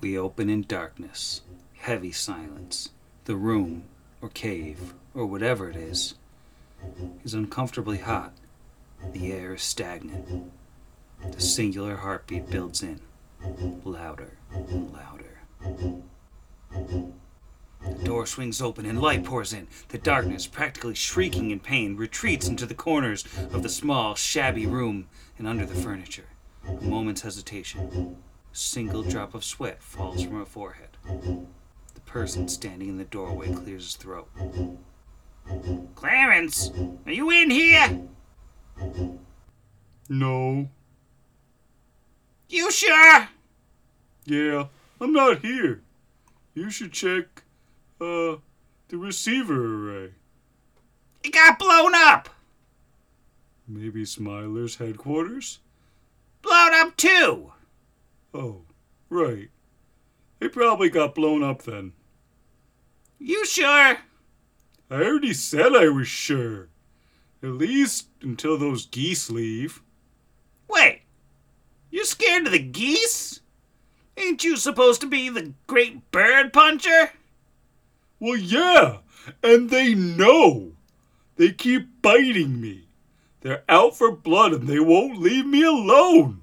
We open in darkness, heavy silence. The room, or cave, or whatever it is, is uncomfortably hot. The air is stagnant. The singular heartbeat builds in, louder and louder. The door swings open and light pours in. The darkness, practically shrieking in pain, retreats into the corners of the small, shabby room and under the furniture. A moment's hesitation. A single drop of sweat falls from her forehead. The person standing in the doorway clears his throat. Clarence, are you in here? No. You sure? Yeah, I'm not here. You should check, uh, the receiver array. It got blown up. Maybe Smiler's headquarters? Blown up too. Oh, right. They probably got blown up then. You sure? I already said I was sure. At least until those geese leave. Wait, you scared of the geese? Ain't you supposed to be the great bird puncher? Well, yeah, and they know. They keep biting me. They're out for blood and they won't leave me alone.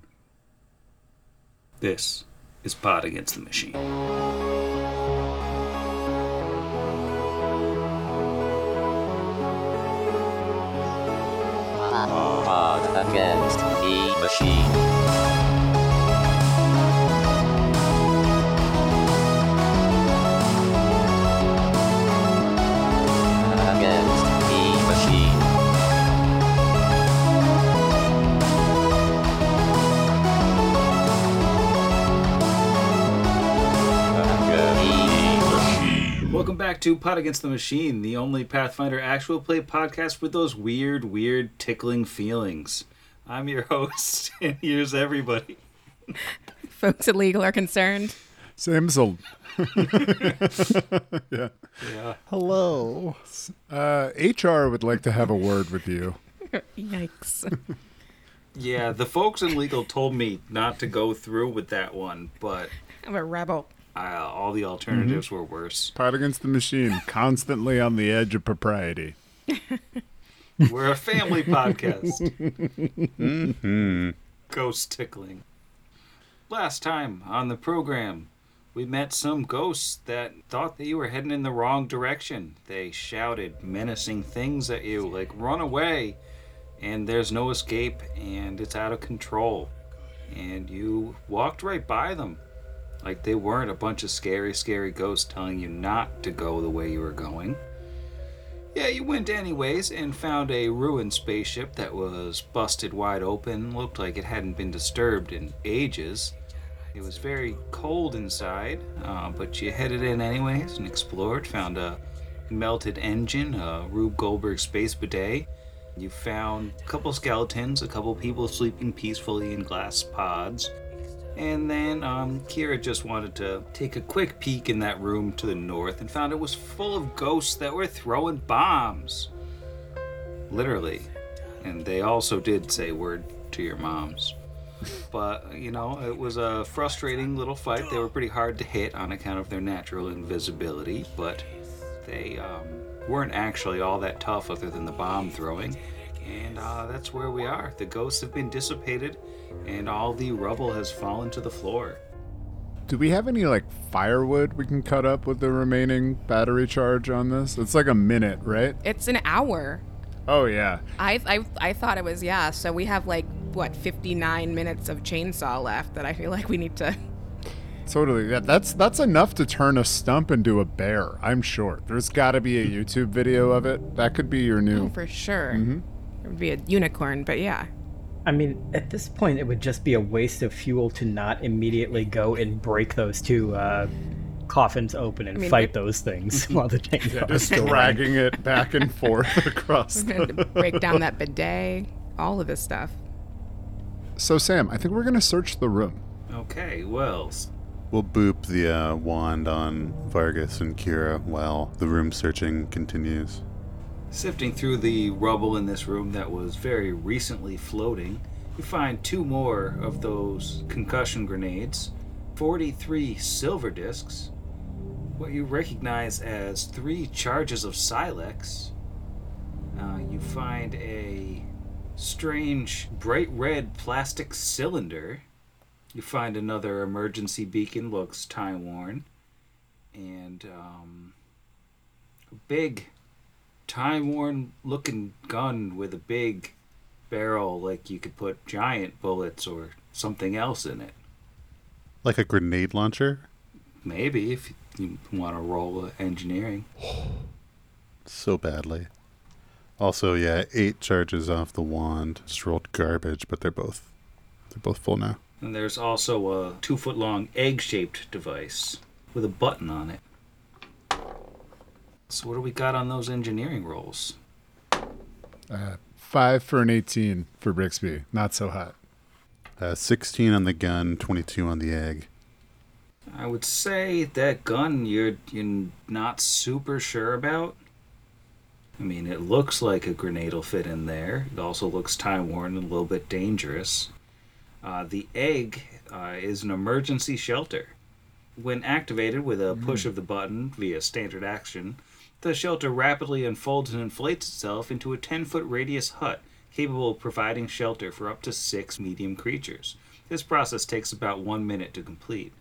This is Pot Against the Machine. Pod against the machine. Welcome back to Pot Against the Machine, the only Pathfinder actual play podcast with those weird, weird, tickling feelings. I'm your host, and here's everybody. folks at legal are concerned. Sam's a yeah. Yeah. Hello. Uh, HR would like to have a word with you. Yikes. Yeah, the folks in legal told me not to go through with that one, but I'm a rebel. Uh, all the alternatives were worse. Pot against the machine, constantly on the edge of propriety. We're a family podcast. Ghost tickling. Last time on the program, we met some ghosts that thought that you were heading in the wrong direction. They shouted menacing things at you, like, run away, and there's no escape, and it's out of control. And you walked right by them. Like they weren't a bunch of scary, scary ghosts telling you not to go the way you were going. Yeah, you went anyways and found a ruined spaceship that was busted wide open. Looked like it hadn't been disturbed in ages. It was very cold inside, uh, but you headed in anyways and explored. Found a melted engine, a Rube Goldberg space bidet. You found a couple skeletons, a couple people sleeping peacefully in glass pods. And then um, Kira just wanted to take a quick peek in that room to the north and found it was full of ghosts that were throwing bombs. Literally. And they also did say word to your moms. But, you know, it was a frustrating little fight. They were pretty hard to hit on account of their natural invisibility, but they um, weren't actually all that tough other than the bomb throwing. And uh, that's where we are. The ghosts have been dissipated, and all the rubble has fallen to the floor. Do we have any like firewood we can cut up with the remaining battery charge on this? It's like a minute, right? It's an hour. Oh yeah. I, I I thought it was yeah. So we have like what 59 minutes of chainsaw left that I feel like we need to. Totally. Yeah, that's that's enough to turn a stump into a bear. I'm sure. There's got to be a YouTube video of it. That could be your Oh, new. for sure. Mm-hmm. It would be a unicorn, but yeah. I mean, at this point, it would just be a waste of fuel to not immediately go and break those two uh, coffins open and mean, fight it- those things while the chainsaw is Just still dragging it back and forth across. We're going The... to break down that bidet, all of this stuff. So Sam, I think we're gonna search the room. Okay, well, We'll boop the uh, wand on Vargas and Kira while the room searching continues. Sifting through the rubble in this room that was very recently floating, you find two more of those concussion grenades, 43 silver discs, what you recognize as three charges of Silex. Uh, you find a strange bright red plastic cylinder. You find another emergency beacon, looks time worn, and um, a big time worn looking gun with a big barrel, like you could put giant bullets or something else in it. Like a grenade launcher? Maybe if you want to roll engineering. So badly. Also, yeah, eight charges off the wand. Just rolled garbage, but they're both they're both full now. And there's also a two foot long egg shaped device with a button on it. So, what do we got on those engineering rolls? Uh, five for an 18 for Brixby. Not so hot. Uh, 16 on the gun, 22 on the egg. I would say that gun you're you're not super sure about. I mean, it looks like a grenade will fit in there. It also looks time worn and a little bit dangerous. Uh, the egg uh, is an emergency shelter. When activated with a push of the button via standard action, the shelter rapidly unfolds and inflates itself into a 10 foot radius hut capable of providing shelter for up to six medium creatures. This process takes about one minute to complete.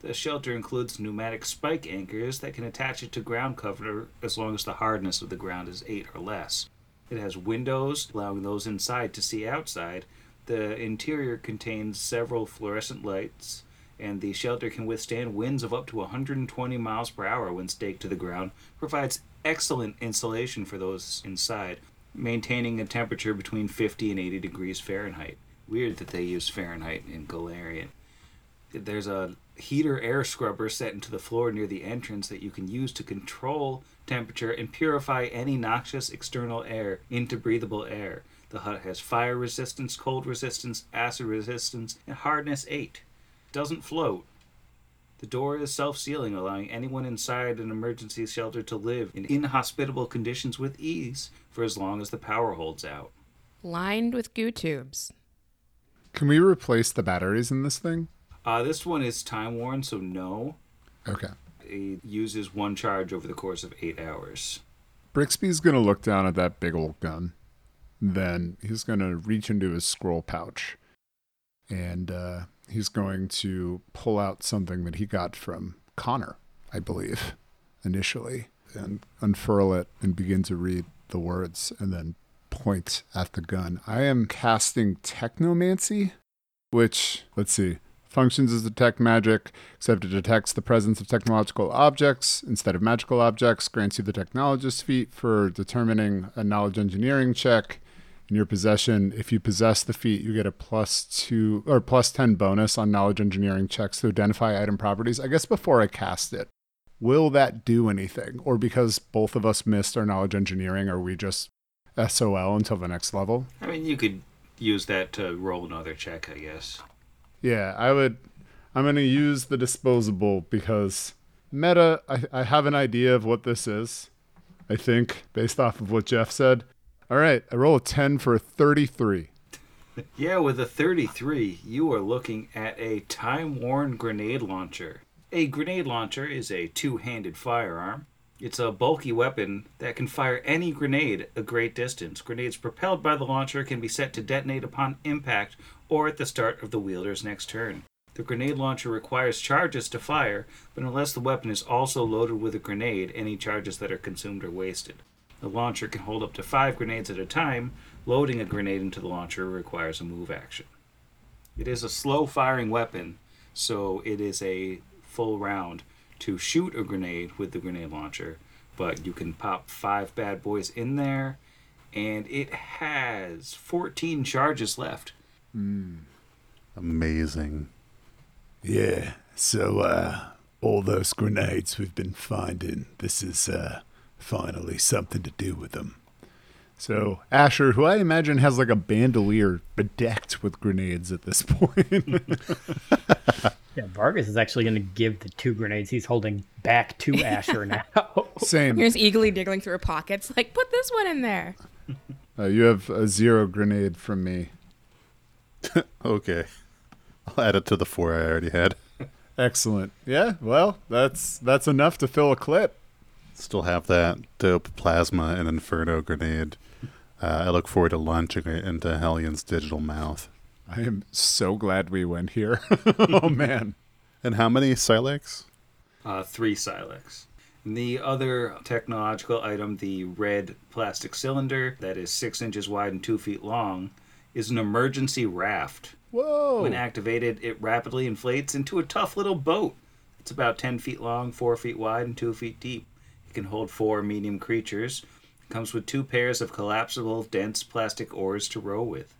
The shelter includes pneumatic spike anchors that can attach it to ground cover as long as the hardness of the ground is 8 or less. It has windows, allowing those inside to see outside. The interior contains several fluorescent lights, and the shelter can withstand winds of up to 120 miles per hour when staked to the ground, provides excellent insulation for those inside, maintaining a temperature between 50 and 80 degrees Fahrenheit. Weird that they use Fahrenheit in Golarion. There's a heater air scrubber set into the floor near the entrance that you can use to control temperature and purify any noxious external air into breathable air. The hut has fire resistance, cold resistance, acid resistance, and hardness 8. Doesn't float. The door is self sealing, allowing anyone inside an emergency shelter to live in inhospitable conditions with ease for as long as the power holds out. Lined with goo tubes. Can we replace the batteries in this thing? Uh, this one is time worn, so no. Okay. It uses one charge over the course of eight hours. Brixby's gonna look down at that big old gun. Then he's gonna reach into his scroll pouch, and uh, he's going to pull out something that he got from Connor, I believe, initially, and unfurl it and begin to read the words, and then point at the gun. I am casting Technomancy, which let's see. Functions as detect magic, except it detects the presence of technological objects instead of magical objects. Grants you the technologist feat for determining a knowledge engineering check in your possession. If you possess the feat, you get a plus two or plus ten bonus on knowledge engineering checks to identify item properties. I guess before I cast it, will that do anything, or because both of us missed our knowledge engineering, are we just SOL until the next level? I mean, you could use that to roll another check, I guess. Yeah, I would. I'm going to use the disposable because meta, I, I have an idea of what this is. I think, based off of what Jeff said. All right, I roll a 10 for a 33. Yeah, with a 33, you are looking at a time worn grenade launcher. A grenade launcher is a two handed firearm. It's a bulky weapon that can fire any grenade a great distance. Grenades propelled by the launcher can be set to detonate upon impact or at the start of the wielder's next turn. The grenade launcher requires charges to fire, but unless the weapon is also loaded with a grenade, any charges that are consumed are wasted. The launcher can hold up to five grenades at a time. Loading a grenade into the launcher requires a move action. It is a slow firing weapon, so it is a full round to shoot a grenade with the grenade launcher, but you can pop five bad boys in there, and it has 14 charges left. Mm. Amazing. Yeah, so uh, all those grenades we've been finding, this is uh, finally something to do with them. So, Asher, who I imagine has like a bandolier bedecked with grenades at this point. Yeah, Vargas is actually going to give the two grenades he's holding back to Asher now. Same. Here's eagerly diggling through her pockets, like, put this one in there. Uh, you have a zero grenade from me. Okay. I'll add it to the four I already had. Excellent. Yeah, well, that's that's enough to fill a clip. Still have that dope plasma and inferno grenade. Uh, I look forward to launching it into Hellion's digital mouth. I am so glad we went here. oh man. And how many Silex? Uh, three Silex. And The other technological item, the red plastic cylinder that is six inches wide and two feet long, is an emergency raft. Whoa. When activated, it rapidly inflates into a tough little boat. It's about 10 feet long, 4 feet wide, and 2 feet deep. Can hold four medium creatures. It comes with two pairs of collapsible, dense plastic oars to row with.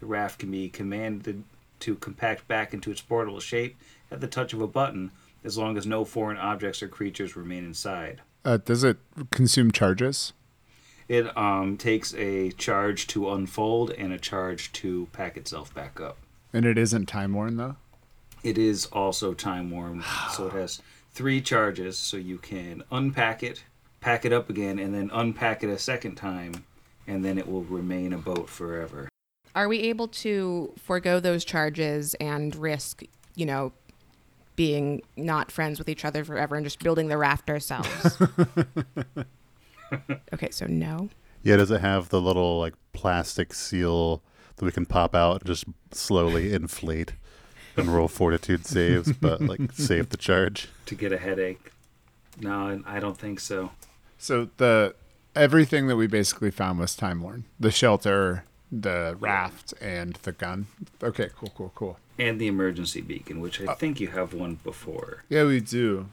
The raft can be commanded to compact back into its portable shape at the touch of a button, as long as no foreign objects or creatures remain inside. Uh, does it consume charges? It um, takes a charge to unfold and a charge to pack itself back up. And it isn't time worn though? It is also time worn, so it has three charges, so you can unpack it, pack it up again, and then unpack it a second time, and then it will remain a boat forever. Are we able to forego those charges and risk, you know, being not friends with each other forever and just building the raft ourselves? okay, so no. Yeah, does it have the little like plastic seal that we can pop out and just slowly inflate and roll fortitude saves, but like save the charge? To get a headache. No, I don't think so. So the everything that we basically found was time worn. The shelter, the raft, and the gun. Okay, cool, cool, cool. And the emergency beacon, which I uh, think you have one before. Yeah, we do.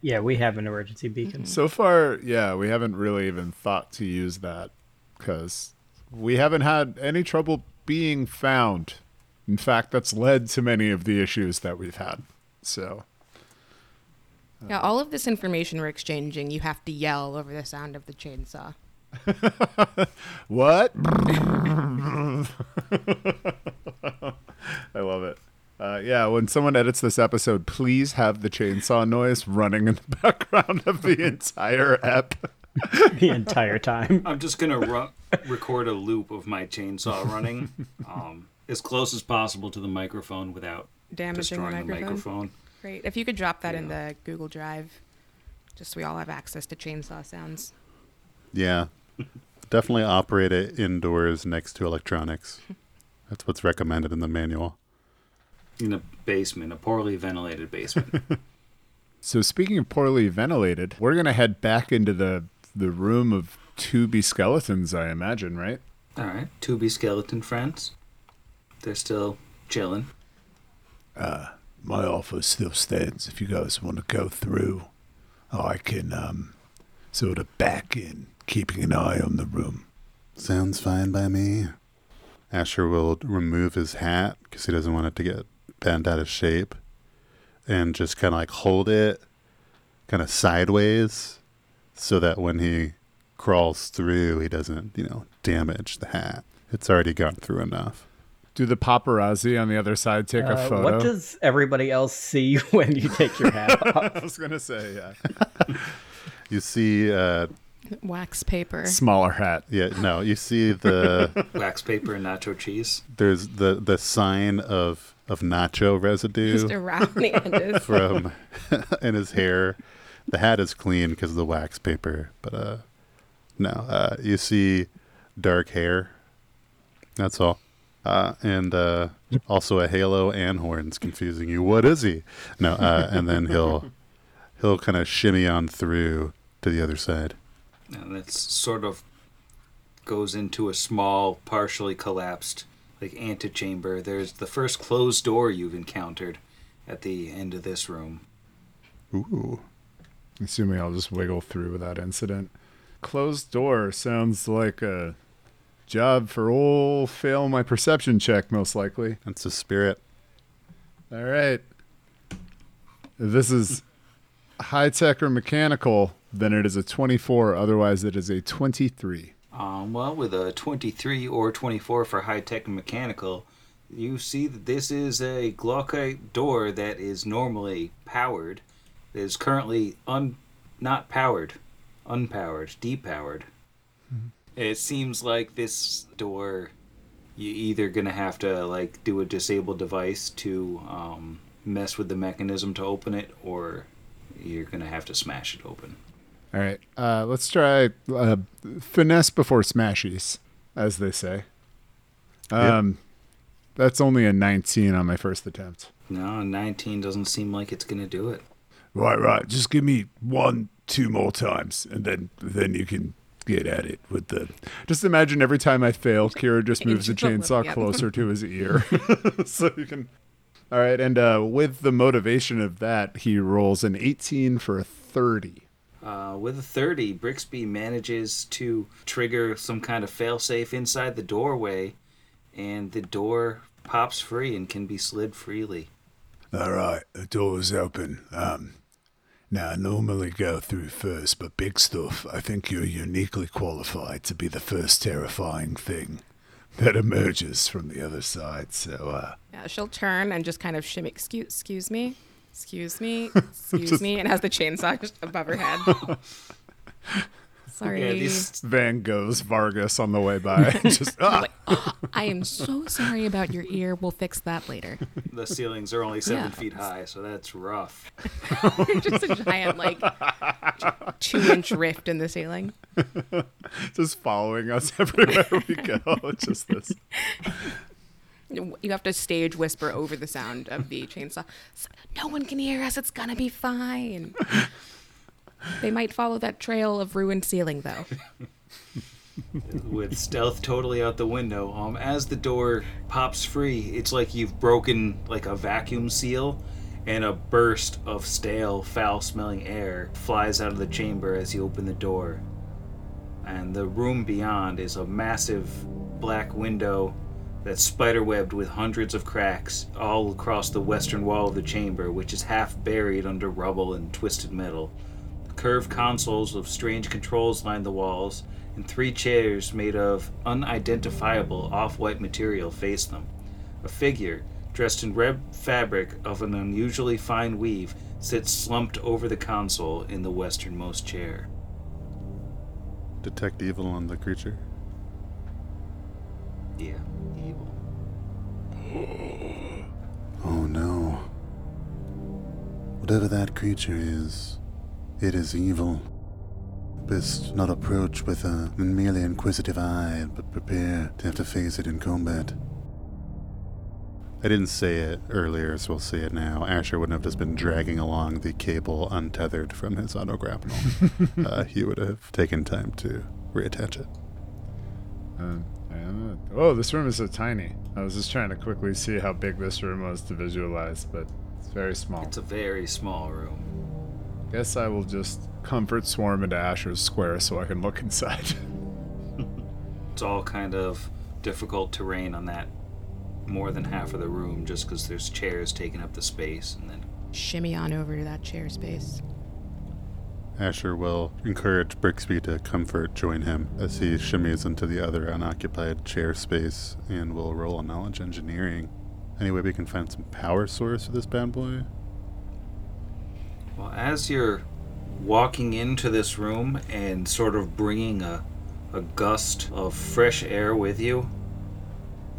Yeah, we have an emergency beacon. So far, yeah, we haven't really even thought to use that because we haven't had any trouble being found. In fact, that's led to many of the issues that we've had. So, Yeah, all of this information we're exchanging, you have to yell over the sound of the chainsaw. what? I love it. Uh, yeah, when someone edits this episode, please have the chainsaw noise running in the background of the entire ep. the entire time. I'm just gonna ru- record a loop of my chainsaw running, um, as close as possible to the microphone without Damaging the destroying microphone. the microphone. Great. If you could drop that in the Google Drive, just so we all have access to chainsaw sounds. Yeah, definitely operate it indoors next to electronics. That's what's recommended in the manual. In a basement, a poorly ventilated basement. So, speaking of poorly ventilated, we're going to head back into the, the room of 2B skeletons, I imagine, right? All right, two B skeleton friends. They're still chilling. My offer still stands. If you guys want to go through, I can um, sort of back in, keeping an eye on the room. Sounds fine by me. Asher will remove his hat because he doesn't want it to get bent out of shape and just kind of like hold it kind of sideways so that when he crawls through, he doesn't, you know, damage the hat. It's already gone through enough. Do the paparazzi on the other side take a Uh, photo? what does everybody else see when you take your hat off? I was going to say, yeah. You see, uh, Wax paper. Smaller hat. yeah, no, you see the Wax paper and nacho cheese. there's the the sign of of nacho residue. Just around the edges. from in his hair. The hat is clean because of the wax paper, but uh, no, uh, you see dark hair. That's all, uh, and uh, also a halo and horns, confusing you. What is he? No, uh, and then he'll he'll kind of shimmy on through to the other side. And it's sort of goes into a small, partially collapsed, like antechamber. There's the first closed door you've encountered at the end of this room. Ooh, Assuming I'll just wiggle through without incident. Closed door sounds like a job for old fail my perception check, most likely. that's the spirit. All right. If this is high tech or mechanical, then it is a 24. Otherwise, it is a 23. Um, well, with a 23 or 24 for high tech and mechanical, you see that this is a Glaucite door that is normally powered. It is currently un not powered, unpowered, depowered. It seems like this door, you either gonna have to like do a disabled device to um, mess with the mechanism to open it, or you're gonna have to smash it open. All right, uh, let's try uh, finesse before smashies, as they say. Um, that's only a 19 on my first attempt. No, 19 doesn't seem like it's gonna do it. Right, right. Just give me one, two more times, and then then you can get at it with the. Just imagine every time I fail, Kira just moves the Inch it a little, chainsaw yep. closer to his ear, so you can. All right, and uh, with the motivation of that, he rolls an 18 for a 30. Uh, with a 30, Brixby manages to trigger some kind of failsafe inside the doorway, and the door pops free and can be slid freely. All right, the door's open. Um, now I normally go through first, but big stuff. I think you're uniquely qualified to be the first terrifying thing that emerges from the other side. So, uh, Yeah, she'll turn and just kind of shimmy. Excuse, excuse me, excuse me, excuse me, and has the chainsaw above her head. Sorry. Yeah, these Van Gogh's Vargas on the way by. just ah, Like, "Oh, I am so sorry about your ear. We'll fix that later. the ceilings are only seven Yeah. feet high, so that's rough. just a giant, like, two-inch rift in the ceiling. just following us everywhere we go. Just this. You have to stage whisper over the sound of the chainsaw. No one can hear us. It's gonna be fine. They might follow that trail of ruined ceiling, though. with stealth totally out the window. Um, as the door pops free, it's like you've broken like a vacuum seal, and a burst of stale, foul-smelling air flies out of the chamber as you open the door. And the room beyond is a massive black window that's spiderwebbed with hundreds of cracks all across the western wall of the chamber, which is half buried under rubble and twisted metal. Curved consoles of strange controls line the walls, and three chairs made of unidentifiable off white material face them. A figure, dressed in red fabric of an unusually fine weave, sits slumped over the console in the westernmost chair. Detect evil on the creature. Yeah, evil. Oh no. Whatever that creature is, it is evil. Best not approach with a merely inquisitive eye, but prepare to have to face it in combat. I didn't say it earlier, so we'll say it now. Asher wouldn't have just been dragging along the cable untethered from his auto grapnel. uh, he would have taken time to reattach it. Um, I. Oh, this room is so tiny. I was just trying to quickly see how big this room was to visualize, but it's very small. It's a very small room. Guess I will just comfort swarm into Asher's square so I can look inside. It's all kind of difficult terrain on that more than half of the room just because there's chairs taking up the space and then Shimmy on over to that chair space. Asher will encourage Brixby to comfort join him as he shimmies into the other unoccupied chair space and will roll a knowledge engineering. Any way we can find some power source for this bad boy? Well, as you're walking into this room and sort of bringing a, a gust of fresh air with you,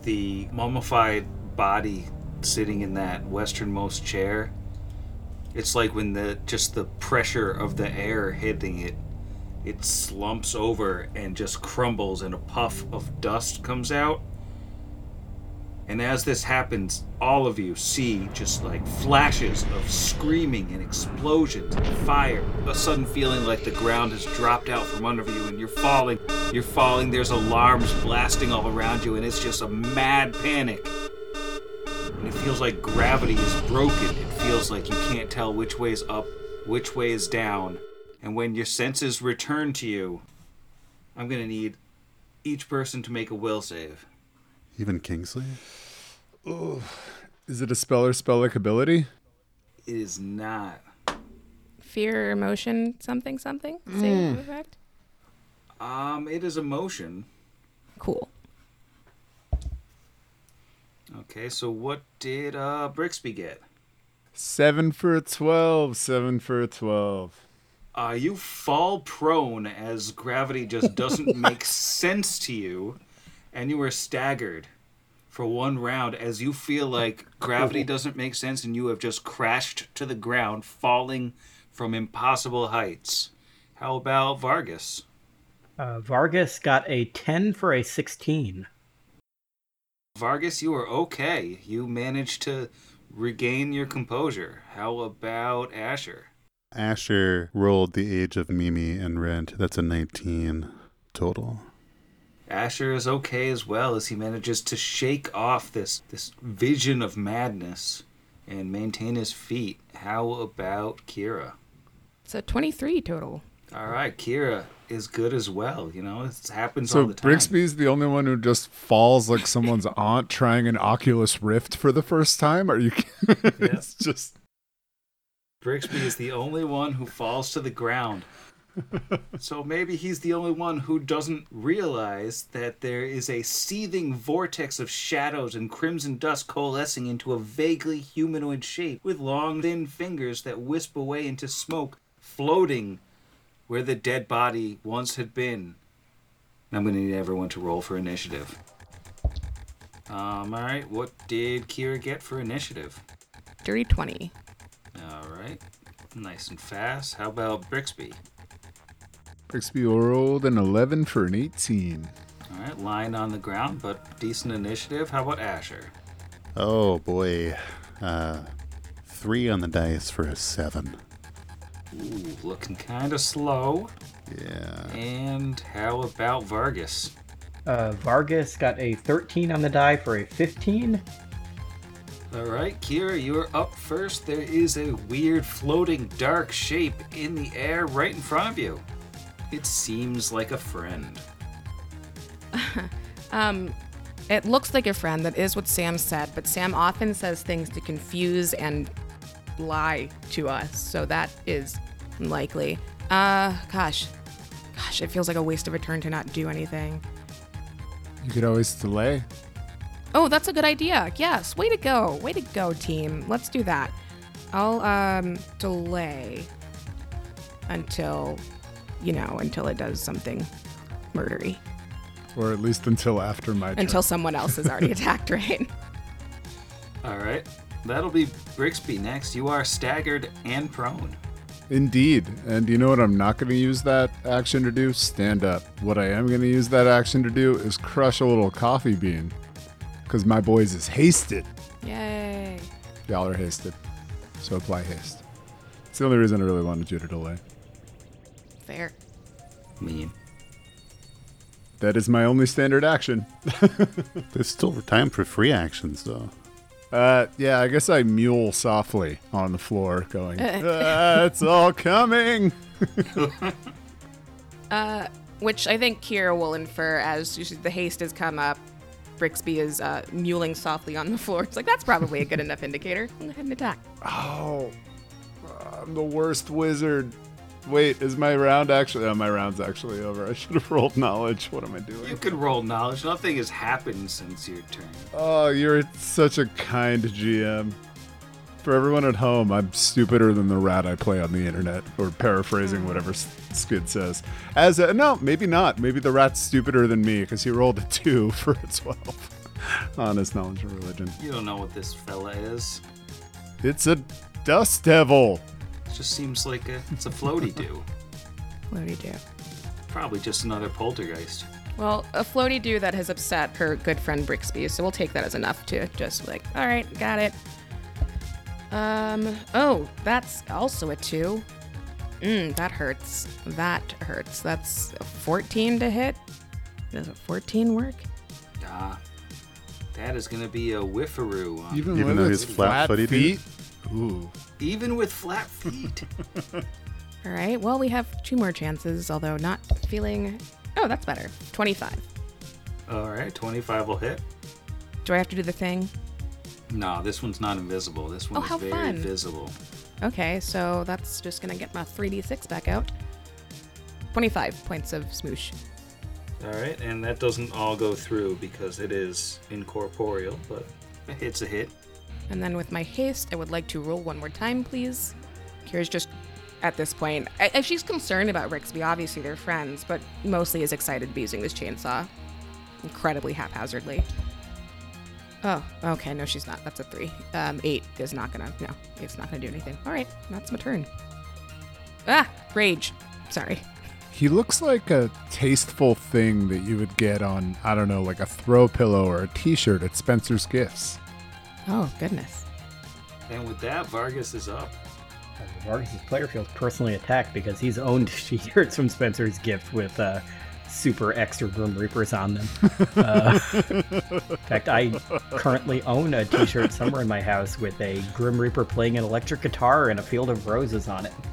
the mummified body sitting in that westernmost chair, it's like when the just the pressure of the air hitting it, it slumps over and just crumbles and a puff of dust comes out. And as this happens, all of you see just like flashes of screaming and explosions and fire. A sudden feeling like the ground has dropped out from under you and you're falling. You're falling, there's alarms blasting all around you, and it's just a mad panic. And it feels like gravity is broken. It feels like you can't tell which way is up, which way is down. And when your senses return to you, I'm gonna need each person to make a will save. Even Kingsley? Is it a spell or spell-like ability? It is not. Fear, emotion, something, something. Save effect. Um, it is emotion. Cool. Okay, so what did uh Brixby get? Seven for a 12. Seven for a 12. Uh, you fall prone as gravity just doesn't make sense to you, and you are staggered for one round as you feel like gravity doesn't make sense and you have just crashed to the ground, falling from impossible heights. How about Vargas? Uh, Vargas got a 10 for a 16. Vargas, you are okay. You managed to regain your composure. How about Asher? Asher rolled the age of Mimi and Rent. That's a 19 total. Asher is okay as well as he manages to shake off this this vision of madness and maintain his feet. How about Kira? It's a 23 total. All right, Kira is good as well. You know, it happens So all the time. Brixby's the only one who just falls like someone's aunt trying an Oculus Rift for the first time. Are you? kidding? it's just Brixby is the only one who falls to the ground. so maybe he's the only one who doesn't realize that there is a seething vortex of shadows and crimson dust coalescing into a vaguely humanoid shape with long, thin fingers that wisp away into smoke, floating where the dead body once had been. I'm going to need everyone to roll for initiative. Um, all right, what did Kira get for initiative? Dirty 20. All right. Nice and fast. How about Brixby? Brixby rolled an 11 for an 18. All right, lying on the ground, but decent initiative. How about Asher? Oh boy. Uh, three on the dice for a seven. Ooh, looking kind of slow. Yeah. And how about Vargas? Uh, Vargas got a 13 on the die for a 15. All right, Kira, you're up first. There is a weird floating dark shape in the air right in front of you. It seems like a friend. Um, it looks like a friend. That is what Sam said, but Sam often says things to confuse and lie to us, so that is likely. Uh, gosh, gosh, it feels like a waste of a turn to not do anything. You could always delay. Oh, that's a good idea. Yes, way to go, way to go, team. Let's do that. I'll um delay until, you know, until it does something murdery. Or at least until after my turn. Until someone else has already attacked, right? All right, that'll be Brixby next. You are staggered and prone. Indeed. And you know what I'm not going to use that action to do? Stand up. What I am going to use that action to do is crush a little coffee bean. Because my boys is hasted. Yay. Y'all are hasted. So apply haste. It's the only reason I really wanted you to delay. Fair. Mean. That is my only standard action. There's still time for free actions though. Uh, yeah, I guess I mule softly on the floor, going, "Ah, "It's all coming." Uh, which I think Kira will infer as the haste has come up. Brixby is uh, mewling softly on the floor. It's like that's probably a good enough indicator. Go ahead and attack. Oh, I'm the worst wizard. Wait, is my round actually? Oh, my round's actually over. I should have rolled knowledge. What am I doing? You could roll knowledge. Nothing has happened since your turn. Oh, you're such a kind GM. For everyone at home, I'm stupider than the rat I play on the internet, or paraphrasing hmm. whatever Skid says. As a, no, maybe not. Maybe the rat's stupider than me because he rolled a two for a twelve. Honest knowledge of religion. You don't know what this fella is. It's a dust devil. It just seems like a, it's a floaty do. floaty do? Probably just another poltergeist. Well, a floaty do that has upset her good friend Brixby, so we'll take that as enough to just like, all right, got it. Um, oh, that's also a two. Mmm, that hurts. That hurts. That's a 14 to hit. Does a 14 work? Ah, that is gonna be a whiffaroo. on- Even, Even though its he's flat-footed, feet. Ooh. even with flat feet. All right, well, we have two more chances, although not feeling. Oh, that's better. 25. All right, 25 will hit. Do I have to do the thing? No, this one's not invisible. This one Oh, is how very fun. visible. Okay, so that's just gonna get my 3d6 back out. 25 points of smoosh. All right, and that doesn't all go through because it is incorporeal, but it's a hit. And then with my haste, I would like to roll one more time, please. Kira's just at this point. I, I- she's concerned about Brixby. Obviously, they're friends, but mostly is excited to be using this chainsaw incredibly haphazardly. Oh, okay. No, she's not. That's a three. Um, eight is not gonna. No, it's not gonna do anything. All right, that's my turn. Ah, rage. Sorry. He looks like a tasteful thing that you would get on, I don't know, like a throw pillow or a t shirt at Spencer's Gifts. Oh goodness. And with that, Vargas is up. Vargas's player feels personally attacked because he's owned t-shirts from Spencer's gift with uh, super extra Grim Reapers on them. Uh, in fact, I currently own a t-shirt somewhere in my house with a Grim Reaper playing an electric guitar and a field of roses on it.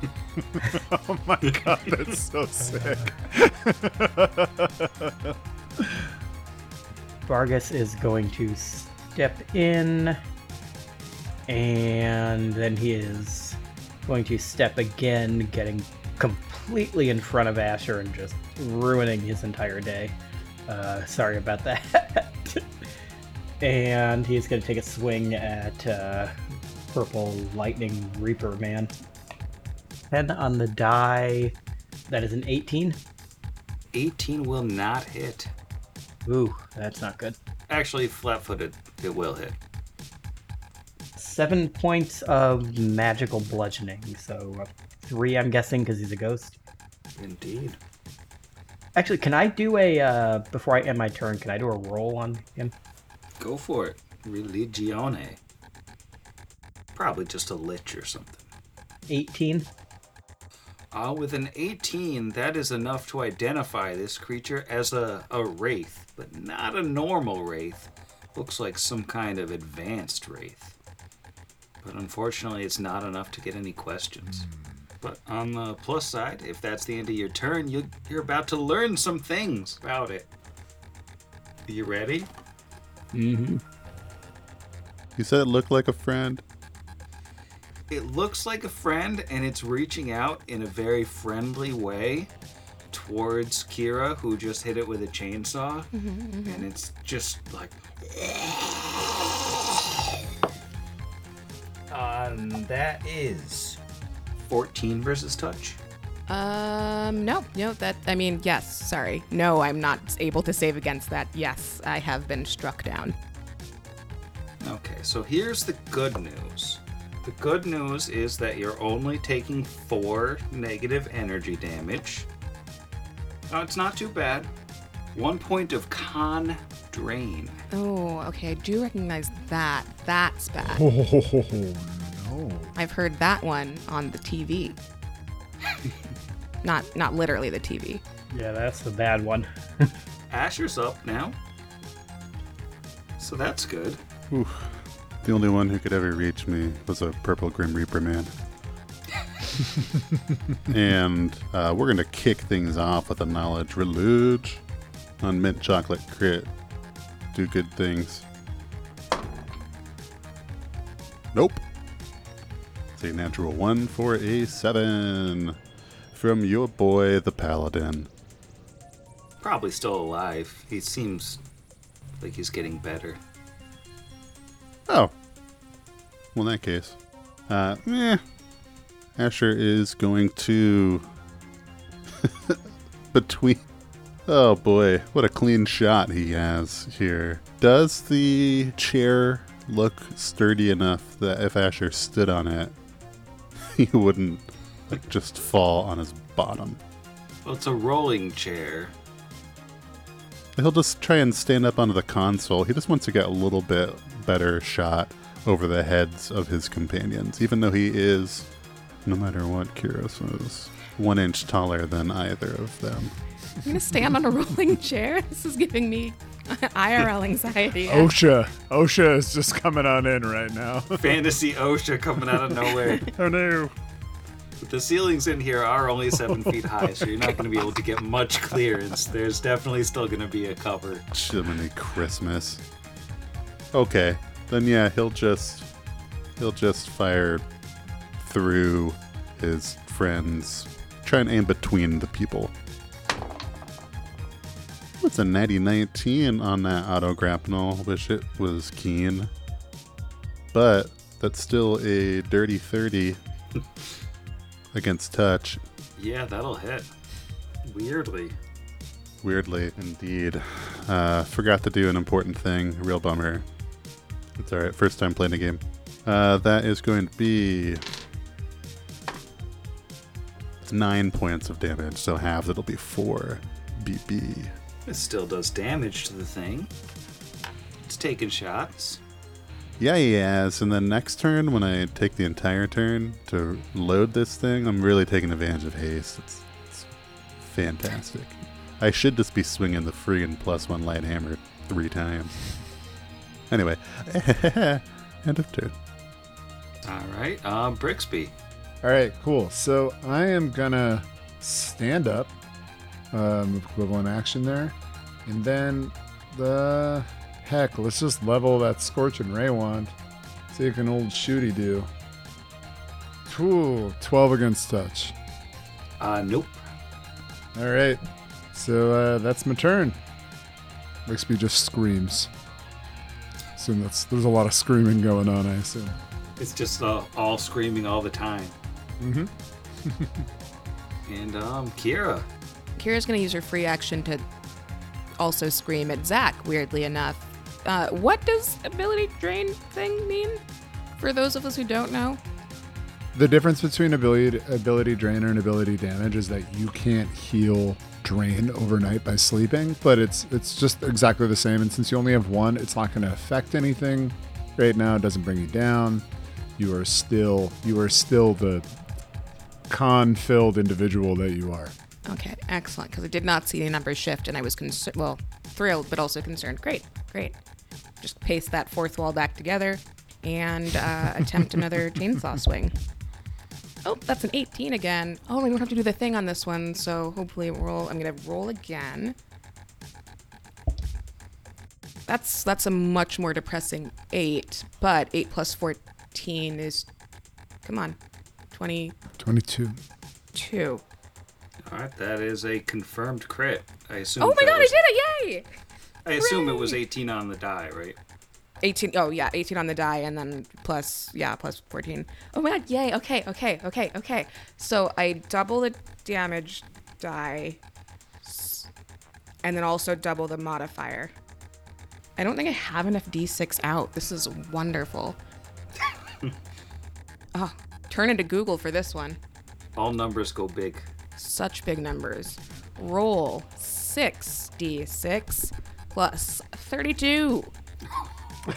Oh my god, that's so sick. Vargas is going to step in, and then he is going to step again, getting completely in front of Asher and just ruining his entire day. Uh, sorry about that. and he's going to take a swing at uh, Purple Lightning Reaper Man. 10 on the die. That is an 18. 18 will not hit. Ooh, that's not good. Actually, flat footed, it will hit. seven points of magical bludgeoning. So three, I'm guessing, because he's a ghost. Indeed. Actually, can I do a uh, before I end my turn? Can I do a roll on him? Go for it. Religione. Probably just a lich or something. 18. Uh, with an 18, that is enough to identify this creature as a, a wraith, but not a normal wraith. Looks like some kind of advanced wraith. But unfortunately, it's not enough to get any questions. But on the plus side, if that's the end of your turn, you, you're about to learn some things about it. Are you ready? Mm-hmm. You said it looked like a friend. It looks like a friend, and it's reaching out in a very friendly way towards Kira, who just hit it with a chainsaw. And it's just like. Um, that is 14 versus touch. Um, no, no, that, I mean, yes, sorry. No, I'm not able to save against that. Yes, I have been struck down. Okay, so here's the good news. The good news is that you're only taking four negative energy damage. Uh, it's not too bad. One point of con drain. Oh, okay, I do recognize that. That's bad. Oh, no. I've heard that one on the TV. not, not literally the TV. Yeah, that's the bad one. Asher's up now. So that's good. The only one who could ever reach me was a purple Grim Reaper man. and uh, we're going to kick things off with a knowledge reluge on mint chocolate crit. Do good things. Nope. It's a natural one for a seven from your boy, the paladin. Probably still alive. He seems like he's getting better. Oh. Well, in that case, uh, eh. Asher is going to between. Oh boy, what a clean shot he has here. Does the chair look sturdy enough that if Asher stood on it, he wouldn't like just fall on his bottom? Well, it's a rolling chair. He'll just try and stand up onto the console. He just wants to get a little bit better shot over the heads of his companions, even though he is, no matter what Kira says, one inch taller than either of them. I'm gonna stand on a rolling chair. This is giving me IRL anxiety. OSHA. OSHA is just coming on in right now. Fantasy OSHA coming out of nowhere. oh no. The ceilings in here are only seven feet high, so you're not going to be able to get much clearance. There's definitely still going to be a cover. Chimney Christmas. Okay, then yeah, he'll just he'll just fire through his friends. Try and aim between the people. What's a natty 19 on that auto grapnel? Wish it was keen. But that's still a dirty 30 against touch. Yeah, that'll hit. Weirdly. Weirdly, indeed. Uh, forgot to do an important thing. Real bummer. It's all right. First time playing a game. Uh, that is going to be nine points of damage. So halves it'll be four BB. It still does damage to the thing. It's taking shots. Yeah, yeah, yes. And then next turn, when I take the entire turn to load this thing, I'm really taking advantage of haste. It's, it's fantastic. I should just be swinging the friggin' plus one light hammer three times. Anyway, end of turn. All right, uh, Brixby. All right, cool. So I am gonna stand up, um, equivalent action there, and then the heck, let's just level that scorching ray wand. See if an old shooty do. Ooh, 12 against touch. Uh, nope. All right, so uh, that's my turn. Brixby just screams. Assume that's there's a lot of screaming going on. I assume. It's just uh, all screaming all the time. Mm-hmm. And um, Kira. Kira's gonna use her free action to also scream at Zach. Weirdly enough, uh, what does ability drain thing mean? For those of us who don't know, The difference between ability ability drain and ability damage is that you can't heal drain overnight by sleeping, but it's it's just exactly the same. And since you only have one, it's not going to affect anything right now. It doesn't bring you down. You are still you are still the con-filled individual that you are. Okay, excellent. Because I did not see the numbers shift, and I was concerned. Well, thrilled, but also concerned. Great, great. Just paste that fourth wall back together and uh, attempt another chainsaw swing. Oh, that's an 18 again. Oh, we don't have to do the thing on this one, so hopefully roll. I'm gonna roll again. That's that's a much more depressing eight, but eight plus 14 is, come on, 22. Two. All right, that is a confirmed crit. I assume. Oh my that god, I did it! Yay! I assume it was 18 on the die, right? 18 oh yeah 18 on the die and then plus yeah plus 14 oh my god yay okay okay okay okay so i double the damage die s- and then also double the modifier i don't think i have enough d6 out this is wonderful oh turn into google for this one All numbers go big. such big numbers roll 6d6 plus 32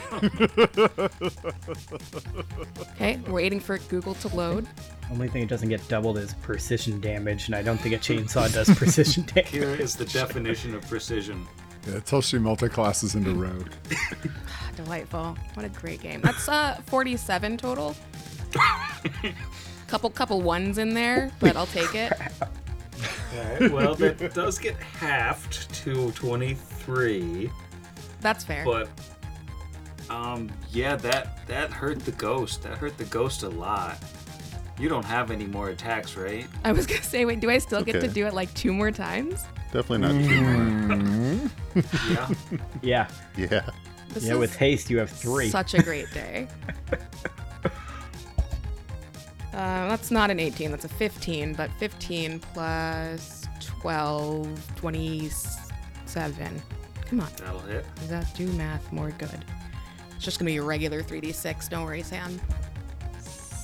okay we're waiting for google to load Only thing it doesn't get doubled is precision damage, and I don't think a chainsaw does precision damage. Kira is the definition of precision. Yeah, until she multi-classes into rogue. delightful what a great game that's uh 47 total couple couple ones in there but i'll take it All right, well, that does get halved to 23, that's fair but um, yeah, that that hurt the ghost. That hurt the ghost a lot. You don't have any more attacks, right? i was gonna say wait do i still get to do it like two more times Definitely not two Yeah. Yeah, Yeah. this yeah. is With haste, you have three. such a great day Uh, that's not an 18, that's a 15, but 15 plus 12, 27. Come on, That'll hit. does that do math more good? It's just gonna be a regular 3d6, don't worry, Sam.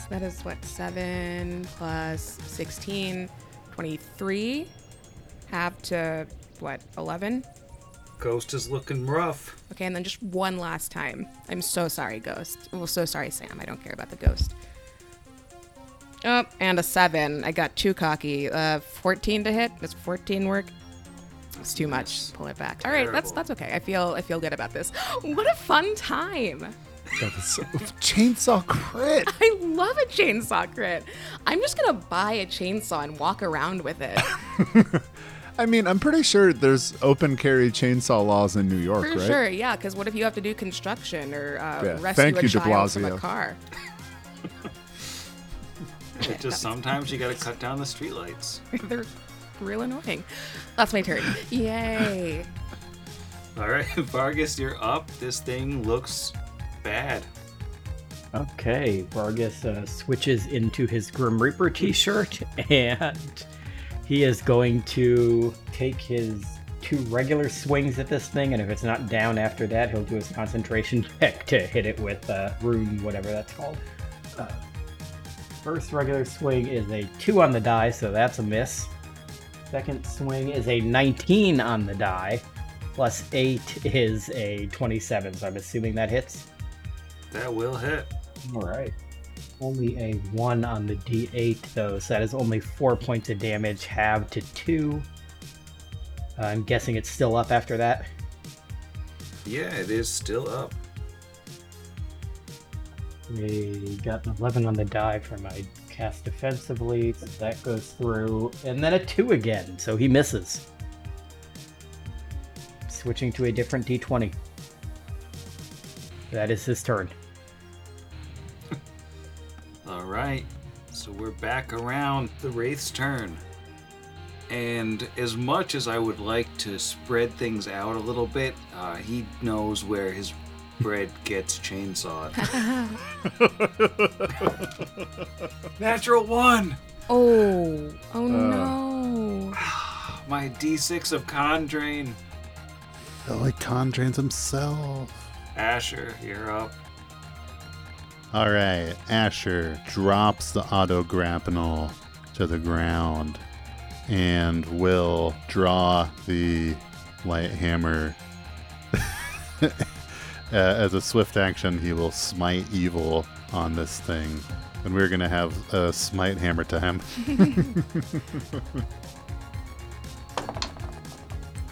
That is what, 7 plus 16, 23. Half to, what, 11? Ghost is looking rough. Okay, and then just one last time. I'm so sorry, Ghost. Well, so sorry, Sam. I don't care about the ghost. Oh, and a seven. I got too cocky. Uh, 14 to hit. Does 14 work? It's too much. Pull it back. All right, that's Terrible. that's okay. I feel I feel good about this. what a fun time! That is so- chainsaw crit. I love a chainsaw crit. I'm just gonna buy a chainsaw and walk around with it. I mean, I'm pretty sure there's open carry chainsaw laws in New York, For right? sure, yeah. Because what if you have to do construction or uh, Yeah, rescue thank a you, de child from a Blasio. car? It just sometimes you gotta cut down the streetlights. They're real annoying. That's my turn. Yay. All right, Vargas, you're up. This thing looks bad. Okay, Vargas uh, switches into his Grim Reaper t shirt and he is going to take his two regular swings at this thing, and if it's not down after that, he'll do his concentration check to hit it with uh, rune, whatever that's called. Uh, first regular swing is a 2 on the die, so that's a miss. Second swing is a 19 on the die, plus 8 is a 27, so I'm assuming that hits. That will hit. All right. Only a 1 on the d8, though, so that is only 4 points of damage, halved to 2. Uh, I'm guessing it's still up after that. Yeah, it is still up. We got an 11 on the die for my cast defensively, so that goes through. And then a 2 again, so he misses. Switching to a different d20. That is his turn. All right. So we're back around the Wraith's turn. And as much as I would like to spread things out a little bit, uh, he knows where his bread gets chainsawed. Natural one! Oh, oh uh. no. My D6 of Condrain. Oh, like Condrains himself. Asher, you're up. All right, Asher drops the auto grapnel to the ground and will draw the light hammer. uh, as a swift action, he will smite evil on this thing. And we're going to have a smite hammer time.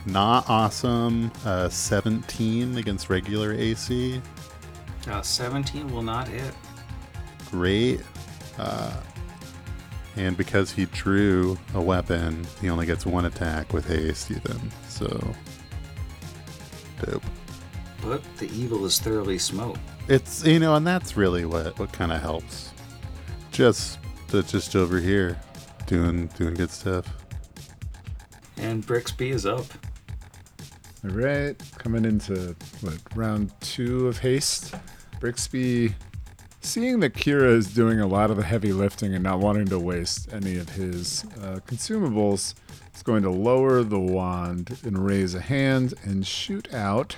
Not awesome. Uh, 17 against regular AC. Uh, 17 will not hit. great. Uh, and because he drew a weapon, he only gets one attack with haste, even. So, dope. But the evil is thoroughly smote. It's you know, and that's really what what kind of helps. Just the just over here, doing doing good stuff. And Brixby is up. All right, coming into what round two of haste. Brixby, seeing that Kira is doing a lot of the heavy lifting and not wanting to waste any of his uh, consumables, is going to lower the wand and raise a hand and shoot out.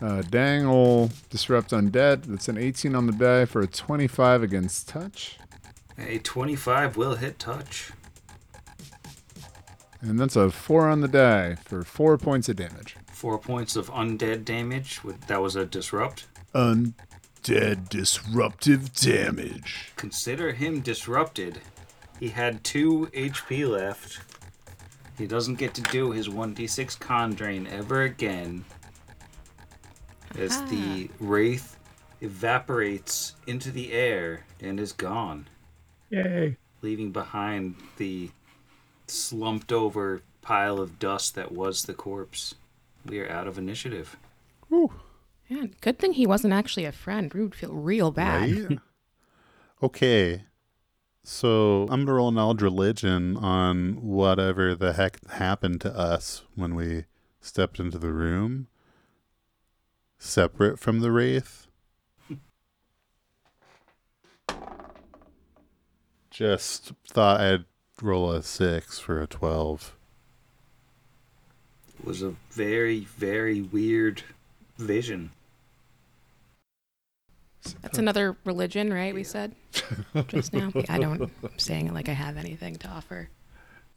Uh, Dangle disrupt undead. That's an 18 on the die for a 25 against touch, A 25 will hit touch. and that's a four on the die for four points of damage. Four points of undead damage. That was a disrupt. Undead disruptive damage. Consider him disrupted. He had 2 HP left. He doesn't get to do his 1d6 con drain ever again. As ah. the wraith evaporates into the air and is gone, Yay. leaving behind the slumped over pile of dust that was the corpse. We are out of initiative. Yeah, good thing he wasn't actually a friend. We would feel real bad. Right? okay. So I'm gonna roll an old religion on whatever the heck happened to us when we stepped into the room, separate from the wraith. Just thought I'd roll a six for a twelve. It was a very, very weird vision. That's another religion, right? We said just now. I don't. I'm saying it like I have anything to offer.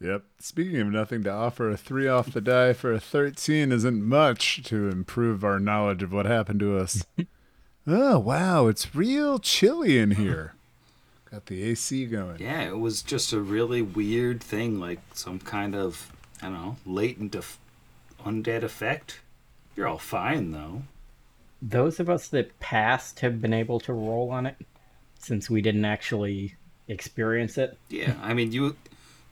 Yep. Speaking of nothing to offer, a three off the die for a 13 isn't much to improve our knowledge of what happened to us. oh, wow. It's real chilly in here. Got the AC going. Yeah, it was just a really weird thing, like some kind of, I don't know, latent eff- undead effect. You're all fine, though. Those of us that passed have been able to roll on it since we didn't actually experience it. Yeah, I mean, you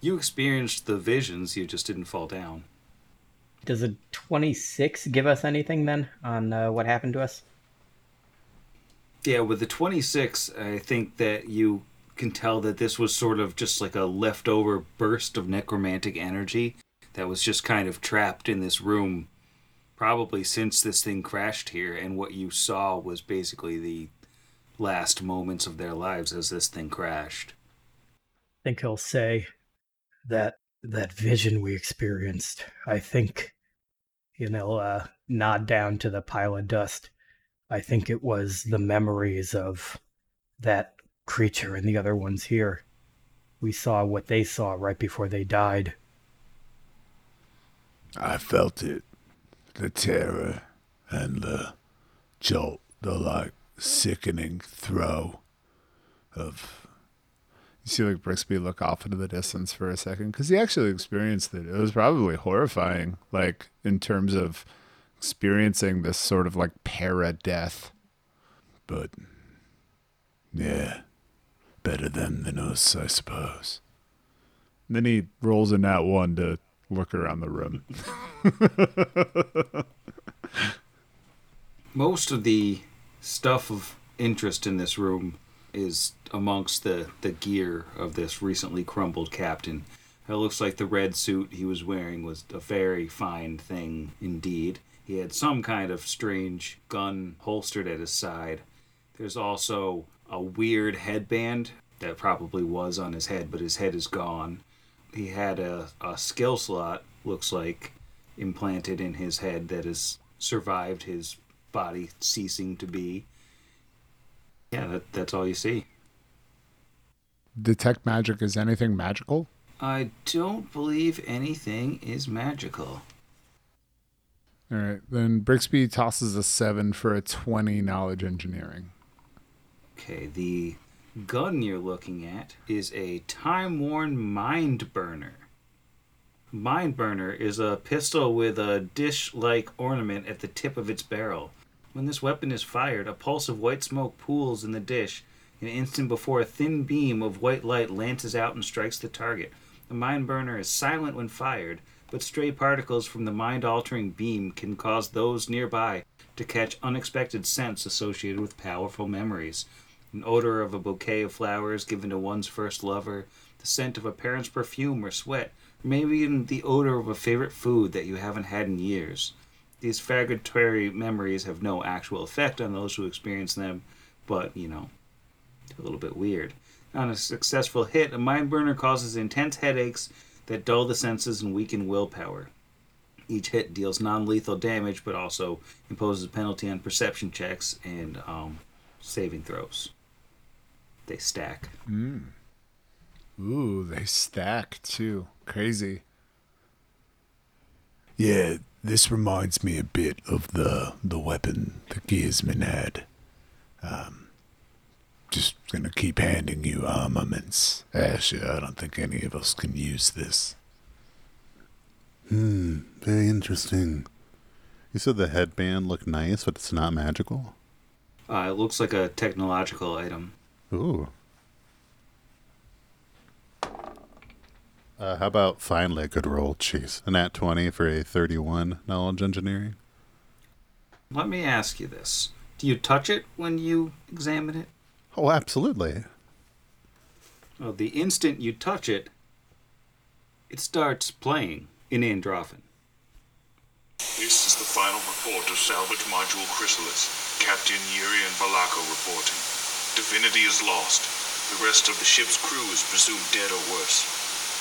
you experienced the visions, you just didn't fall down. Does a 26 give us anything then on uh, what happened to us? Yeah, with the 26, I think that you can tell that this was sort of just like a leftover burst of necromantic energy that was just kind of trapped in this room probably since this thing crashed here and what you saw was basically the last moments of their lives as this thing crashed. I think he'll say that that vision we experienced. I think you he'll uh, nod down to the pile of dust. I think it was the memories of that creature and the other ones here. We saw what they saw right before they died. I felt it. The terror and the jolt, the like sickening throw of You see like Brixby look off into the distance for a second because he actually experienced it. It was probably horrifying, like in terms of experiencing this sort of like para death. but yeah. Better them than us, I suppose. then he rolls in that one to look around the room. Most of the stuff of interest in this room is amongst the, the gear of this recently crumbled captain. It looks like the red suit he was wearing was a very fine thing indeed. He had some kind of strange gun holstered at his side. There's also a weird headband that probably was on his head, but his head is gone. He had a, a skill slot, looks like, implanted in his head that has survived his body ceasing to be. Yeah, that, that's all you see. Detect magic is anything magical? I don't believe anything is magical. All right, then Brixby tosses a seven for a 20 knowledge engineering. Okay, the gun you're looking at is a time worn mind burner. Mind burner is a pistol with a dish like ornament at the tip of its barrel. When this weapon is fired, a pulse of white smoke pools in the dish an instant before a thin beam of white light lances out and strikes the target. The mind burner is silent when fired, but stray particles from the mind altering beam can cause those nearby to catch unexpected scents associated with powerful memories. An odor of a bouquet of flowers given to one's first lover, the scent of a parent's perfume or sweat, or maybe even the odor of a favorite food that you haven't had in years. These fragmentary memories have no actual effect on those who experience them, but, you know, a little bit weird. On a successful hit, a mind burner causes intense headaches that dull the senses and weaken willpower. Each hit deals non lethal damage, but also imposes a penalty on perception checks and um, saving throws. They stack. Ooh, they stack too. Crazy. Yeah, this reminds me a bit of the the weapon the Gearsman had. Um, just gonna keep handing you armaments, Asher. I don't think any of us can use this. Hmm, very interesting. You said the headband looked nice, but it's not magical? Uh, it looks like a technological item. Ooh. Uh, how about finally a good roll? Jeez. An at 20 for a 31 knowledge engineering? Let me ask you this Do you touch it when you examine it? Oh, absolutely. Well, the instant you touch it, it starts playing in Androffan. This is the final report of salvage module Chrysalis. Captain Yuri and Valako reporting. Divinity is lost. The rest of the ship's crew is presumed dead or worse.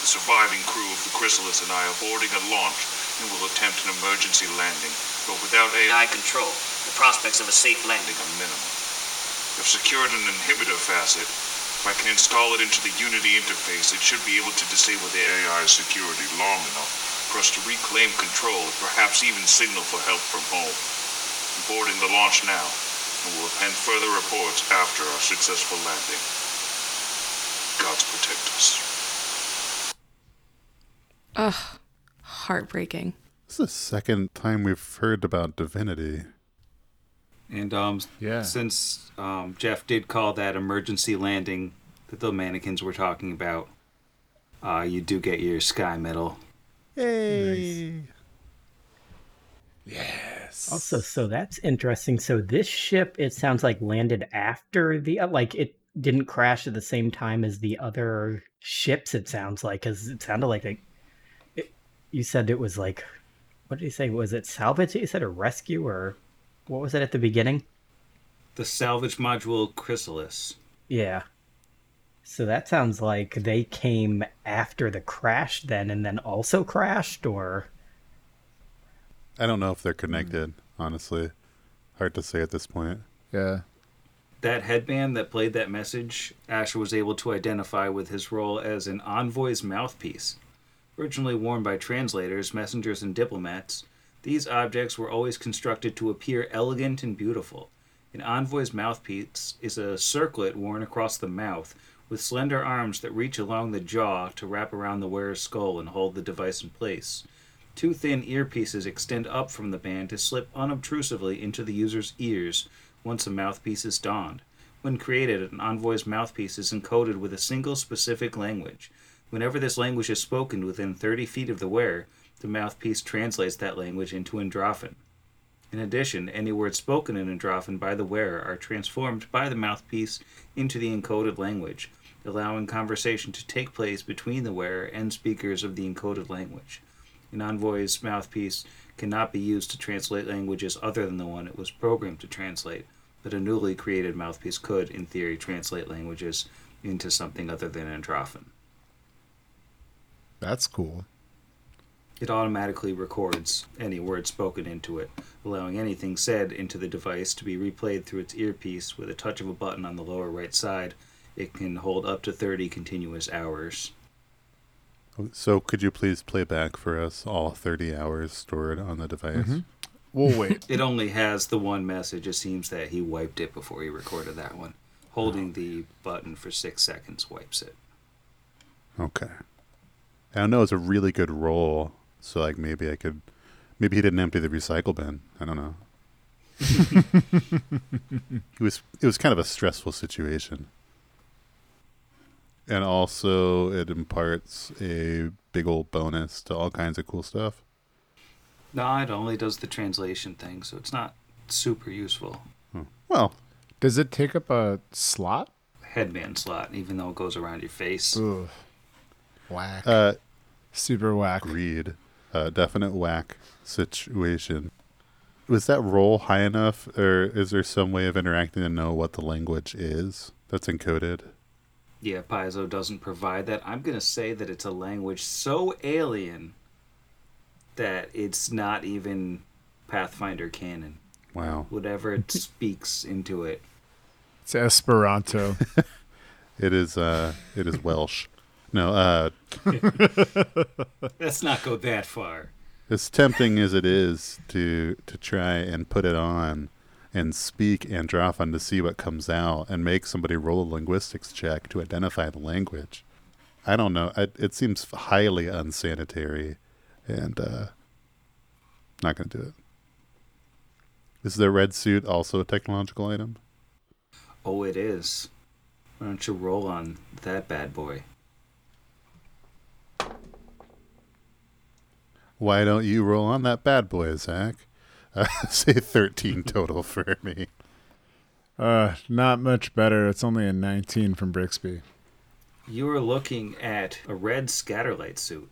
The surviving crew of the Chrysalis and I are boarding a launch and will attempt an emergency landing, but without AI control. The prospects of a safe landing are minimal. I've secured an inhibitor facet. If I can install it into the Unity interface, it should be able to disable the AI security long enough for us to reclaim control and perhaps even signal for help from home. I'm boarding the launch now, and will append further reports after our successful landing. Gods protect us. Ugh, heartbreaking. This is the second time we've heard about divinity. And um, Yeah. since um, Jeff did call that emergency landing that the mannequins were talking about, uh, you do get your sky medal. Yay! Yes. Also, so that's interesting. So this ship, it sounds like landed after the uh, like it didn't crash at the same time as the other ships. It sounds like because it sounded like a, it, you said it was like, what did you say? Was it salvage? You said a rescue or what was it at the beginning? The salvage module Chrysalis. Yeah. So that sounds like they came after the crash then and then also crashed or I don't know if they're connected, honestly. Hard to say at this point. Yeah. That headband that played that message, Asher was able to identify with his role as an envoy's mouthpiece. Originally worn by translators, messengers, and diplomats, these objects were always constructed to appear elegant and beautiful. An envoy's mouthpiece is a circlet worn across the mouth, with slender arms that reach along the jaw to wrap around the wearer's skull and hold the device in place. Two thin earpieces extend up from the band to slip unobtrusively into the user's ears once a mouthpiece is donned. When created, an envoy's mouthpiece is encoded with a single specific language. Whenever this language is spoken within 30 feet of the wearer, the mouthpiece translates that language into Androffan. In addition, any words spoken in Androffan by the wearer are transformed by the mouthpiece into the encoded language, allowing conversation to take place between the wearer and speakers of the encoded language. An envoy's mouthpiece cannot be used to translate languages other than the one it was programmed to translate, but a newly created mouthpiece could, in theory, translate languages into something other than Androffan. That's cool. It automatically records any word spoken into it, allowing anything said into the device to be replayed through its earpiece with a touch of a button on the lower right side. It can hold up to 30 continuous hours. So, could you please play back for us all 30 hours stored on the device? Mm-hmm. We'll wait. It only has the one message. It seems that he wiped it before he recorded that one. Holding the button for six seconds wipes it. Okay. I don't know it's a really good roll, so like maybe I could, maybe he didn't empty the recycle bin. I don't know. it was it was kind of a stressful situation, and also it imparts a big old bonus to all kinds of cool stuff. No, it only does the translation thing, so it's not super useful. Well, Does it take up a slot? Headband slot, even though it goes around your face. Ugh. Whack. uh, Super whack. agreed. Uh, definite whack situation. Was that roll high enough, or is there some way of interacting to know what the language is that's encoded? Yeah, Paizo doesn't provide that. I'm going to say that it's a language so alien that it's not even Pathfinder canon. Wow. Whatever it speaks into it. It's Esperanto. It is uh it is Welsh. No, uh Let's not go that far. as tempting as it is to to try and put it on and speak Androffan to see what comes out and make somebody roll a linguistics check to identify the language. I don't know. I, it seems highly unsanitary and uh not going to do it. Is the red suit also a technological item? Oh, it is. Why don't you roll on that bad boy? Why don't you roll on that bad boy, Zach? Uh, say 13 total for me. uh, not much better. It's only a 19 from Brixby. You are looking at a red scatterlight suit.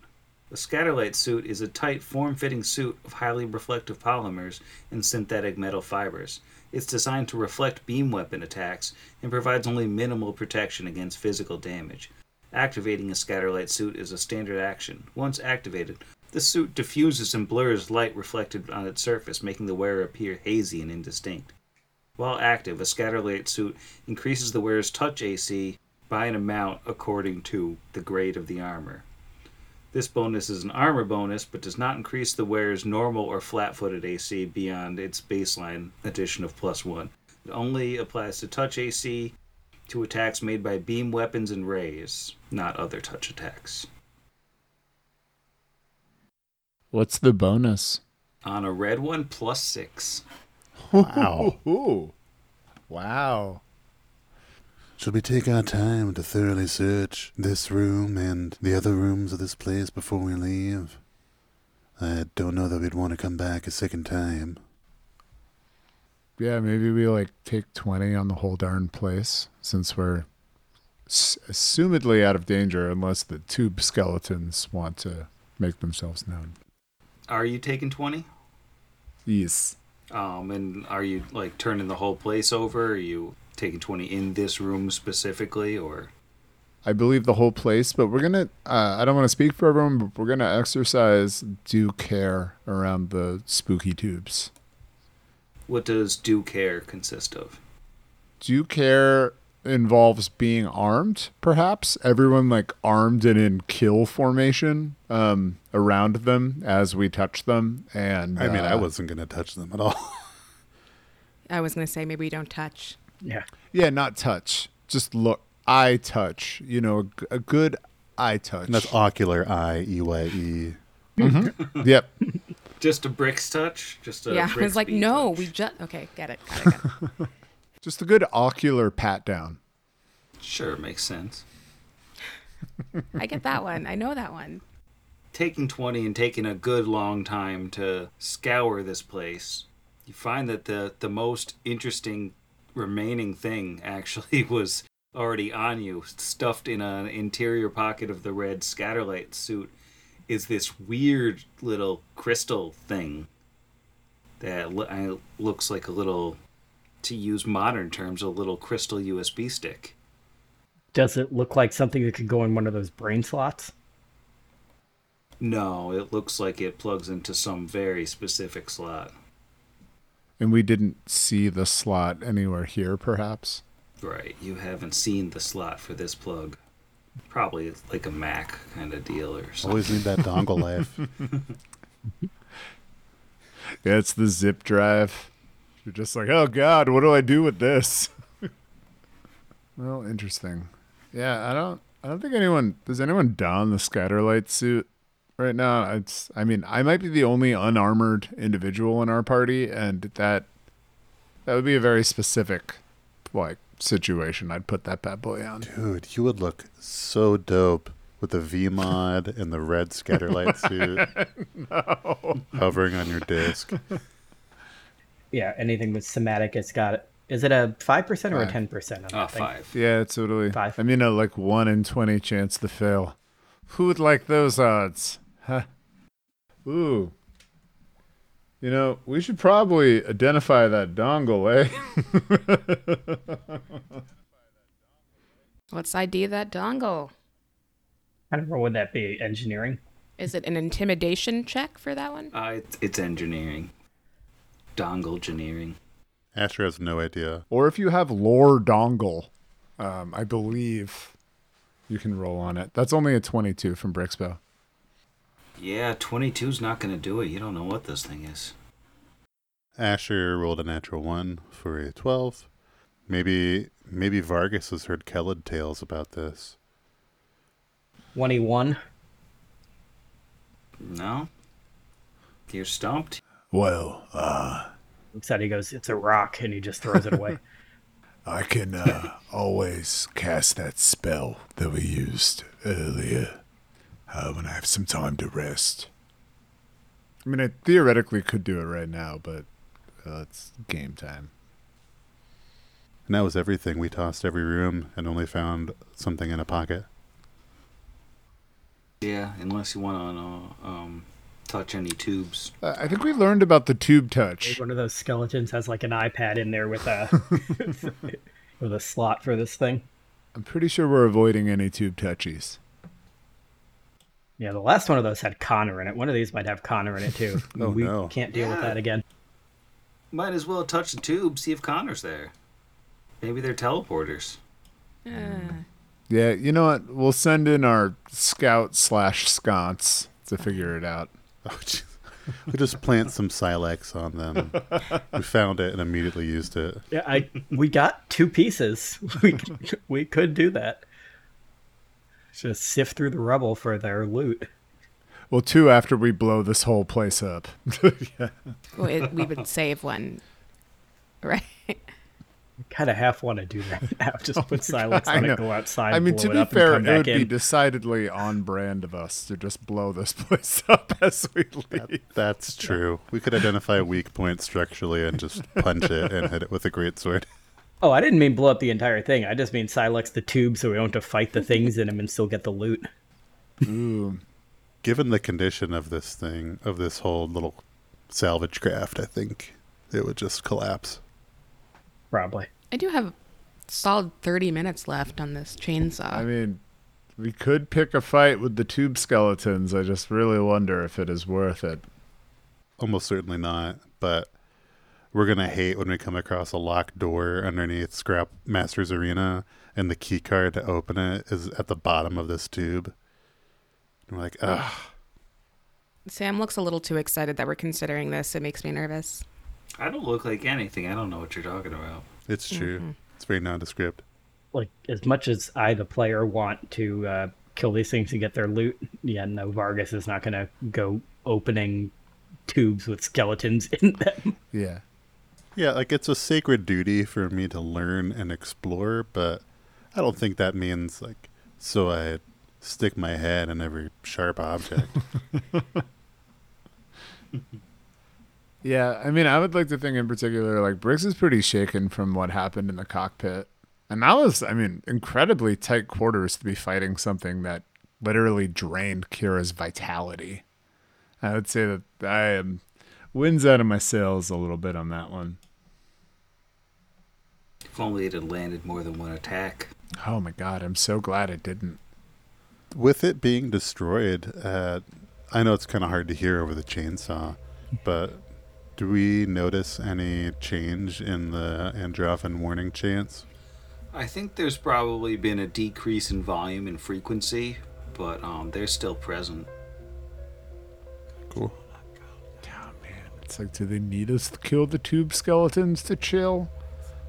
A scatterlight suit is a tight, form fitting suit of highly reflective polymers and synthetic metal fibers. It's designed to reflect beam weapon attacks and provides only minimal protection against physical damage. Activating a scatterlight suit is a standard action. Once activated, the suit diffuses and blurs light reflected on its surface, making the wearer appear hazy and indistinct. While active, a scatterlight suit increases the wearer's touch AC by an amount according to the grade of the armor. This bonus is an armor bonus, but does not increase the wearer's normal or flat footed AC beyond its baseline addition of plus one. It only applies to touch AC to attacks made by beam weapons and rays, not other touch attacks. What's the bonus? On a red one, plus six. Wow. Ooh. Wow. Should we take our time to thoroughly search this room and the other rooms of this place before we leave? I don't know that we'd want to come back a second time. Yeah, maybe we like take 20 on the whole darn place since we're s- assumedly out of danger unless the tube skeletons want to make themselves known. Are you taking 20? Yes. Um, and are you like turning the whole place over? Are you taking 20 in this room specifically, or I believe the whole place, but we're gonna. Uh, I don't want to speak for everyone, but we're gonna exercise due care around the spooky tubes. What does due care consist of? Due care involves being armed, perhaps. Everyone like armed and in kill formation um, around them as we touch them. And I mean, I uh, wasn't gonna touch them at all. I was gonna say maybe we don't touch. Yeah. yeah, not touch, just look. Eye touch, you know, a, g- a good eye touch. And that's ocular eye, E Y E. yep. Just a bricks touch? Just a yeah, I was like, no, touch? we just okay. Get it. Got it. Got it. Just a good ocular pat down. Sure, makes sense. I get that one. I know that one. taking 20 and taking a good long time to scour this place, you find that the, the most interesting remaining thing actually was already on you, stuffed in an interior pocket of the red scatterlight suit, is this weird little crystal thing that lo- looks like a little, to use modern terms, a little crystal USB stick. Does it look like something that could go in one of those brain slots? No, it looks like it plugs into some very specific slot. And we didn't see the slot anywhere here, perhaps. Right, you haven't seen the slot for this plug. Probably like a Mac kind of deal or something. Always need that dongle life. Yeah, it's the zip drive. You're just like, oh god, what do I do with this? well, interesting. Yeah, I don't. I don't think anyone does. Anyone don the scatterlight suit right now? It's. I mean, I might be the only unarmored individual in our party, and that that would be a very specific, like situation. I'd put that bad boy on. Dude, you would look so dope with the V mod and the red scatterlight suit no. hovering on your disc. Yeah, anything with somatic, it's got. Is it a five percent or a ten percent on Ah, that thing? five. Yeah, it's totally. Five. I mean, a like one in twenty chance to fail. Who would like those odds? Huh? Ooh. You know, we should probably identify that dongle, eh? Let's ID that dongle. I don't know. Would that be engineering? Is it an intimidation check for that one? Uh, it's, it's engineering. Dongle engineering. Asher has no idea. or if you have lore dongle, um, I believe you can roll on it. That's only a twenty-two from Brixby. Yeah, 22's not going to do it. You don't know what this thing is. Asher rolled a natural one for a twelve. Maybe maybe Vargas has heard Kellid tales about this. Twenty-one. No? You're stumped? Well, uh, Looks at it, he goes, "It's a rock," and he just throws it away. I can uh, always cast that spell that we used earlier uh, when I have some time to rest. I mean, I theoretically could do it right now, but uh, it's game time. And that was everything. We tossed every room and only found something in a pocket. Yeah, unless you want to uh, um, touch any tubes. Uh, I think we learned about the tube touch. One of those skeletons has like an iPad in there with a with a slot for this thing. I'm pretty sure we're avoiding any tube touchies. Yeah, the last one of those had Connor in it. One of these might have Connor in it too. Oh, we no. can't deal with that again. Might as well touch the tube, see if Connor's there. Maybe they're teleporters. Uh, Yeah, you know what? We'll send in our scout slash sconce to figure it out. Oh, we just plant some silex on them. we found it and immediately used it. Yeah, I we got two pieces. We we could do that. Just sift through the rubble for their loot. Well, two after we blow this whole place up. yeah. well, it, we would save one, right? Kind of half want to do that now. Just oh put Silex I on know. it, go outside. I mean, blow to be fair, it would back be decidedly on brand of us to just blow this place up as we leave. That's true. We could identify a weak point structurally and just punch it and hit it with a great sword. Oh, I didn't mean blow up the entire thing. I just mean Silex the tube so we don't have to fight the things in them and still get the loot. Ooh. Given the condition of this thing, of this whole little salvage craft, I think it would just collapse. Probably. I do have solid 30 minutes left on this chainsaw. I mean, We could pick a fight with the tube skeletons. I just really wonder if it is worth it. Almost certainly not, but we're gonna hate when we come across a locked door underneath Scrap Master's Arena and the key card to open it is at the bottom of this tube. And we're like, ugh. Sam looks a little too excited that we're considering this. It makes me nervous. I don't look like anything. I don't know what you're talking about. It's true. It's very nondescript. Like as much as I, the player, want to uh, kill these things to get their loot, yeah, no, Vargas is not gonna go opening tubes with skeletons in them. Yeah. Yeah, like it's a sacred duty for me to learn and explore, but I don't think that means like so I stick my head in every sharp object. Yeah, I mean, I would like to think in particular, like Briggs is pretty shaken from what happened in the cockpit, and that was, I mean, incredibly tight quarters to be fighting something that literally drained Kira's vitality. I would say that I am winds out of my sails a little bit on that one. If only it had landed more than one attack. Oh my god, I'm so glad it didn't. With it being destroyed, uh, I know it's kind of hard to hear over the chainsaw, but do we notice any change in the Androffan warning chants? I think there's probably been a decrease in volume and frequency, but um, they're still present. Cool. Oh man, it's like, do they need us to kill the tube skeletons to chill?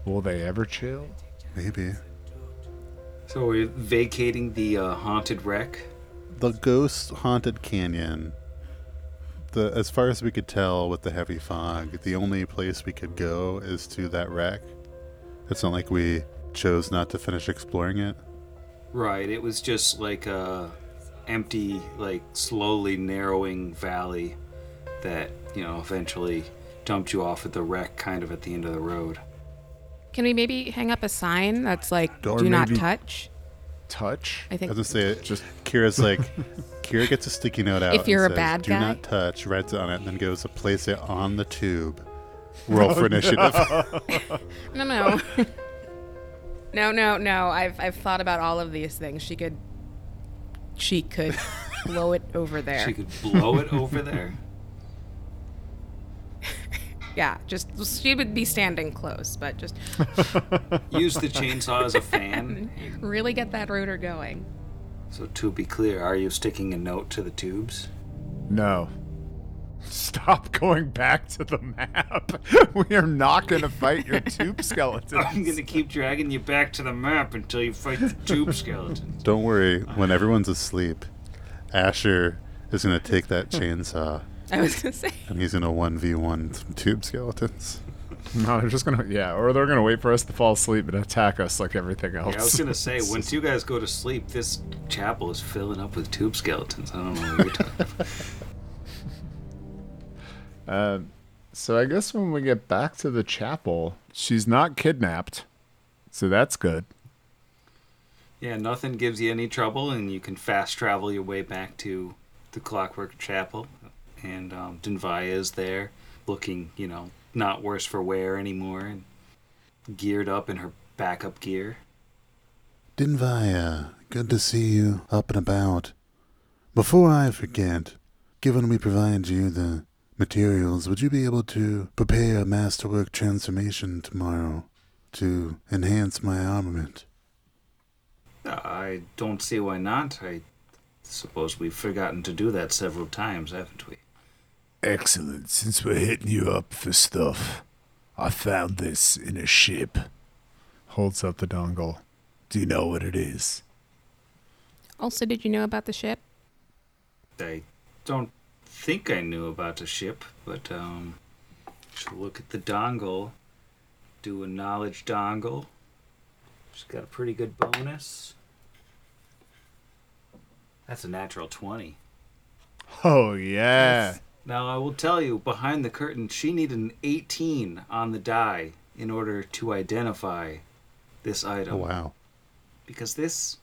Will they ever chill? Maybe. So we're vacating the uh, haunted wreck. The ghost haunted canyon. The as far as we could tell with the heavy fog, the only place we could go is to that wreck. It's not like we chose not to finish exploring it. Right, it was just like a empty, like slowly narrowing valley that you know eventually dumped you off at the wreck, kind of at the end of the road. Can we maybe hang up a sign that's like Or "Do not maybe- touch"? Touch? I I think was gonna say, it. just Kira's like, Kira gets a sticky note out. If you're and a says, bad Do guy? not touch. Writes on it, and then goes to place it on the tube. Roll for initiative. no, no, no, no, no. I've I've thought about all of these things. She could, she could blow it over there. She could blow it over there. Yeah, just she would be standing close, but just Use the chainsaw as a fan. really get that rotor going. So to be clear, are you sticking a note to the tubes? No. Stop going back to the map. we are not going to fight your tube skeletons. I'm gonna keep dragging you back to the map until you fight the tube skeletons. Don't worry. When everyone's asleep, Asher is gonna take that chainsaw I was gonna say. and he's gonna one v one tube skeletons. No, they're just gonna yeah, or they're gonna wait for us to fall asleep and attack us like everything else. Yeah, I was gonna say, once you guys go to sleep, this chapel is filling up with tube skeletons. I don't know what you're talking about. Uh, so I guess when we get back to the chapel, she's not kidnapped, so that's good. Yeah, nothing gives you any trouble, and you can fast travel your way back to the Clockwork Chapel. And um, Denvaya is there, looking, you know, not worse for wear anymore, and geared up in her backup gear. Dinvaya, good to see you up and about. Before I forget, given we provide you the materials, would you be able to prepare a masterwork transformation tomorrow to enhance my armament? I don't see why not. I suppose we've forgotten to do that several times, haven't we? Excellent. Since we're hitting you up for stuff, I found this in a ship. Holds up the dongle. Do you know what it is? Also, did you know about the ship? I don't think I knew about the ship, but um, should look at the dongle. Do a knowledge dongle. She's got a pretty good bonus. That's a natural 20. Oh yeah. Now, I will tell you, behind the curtain, she needed an 18 on the die in order to identify this item. Oh wow. Because this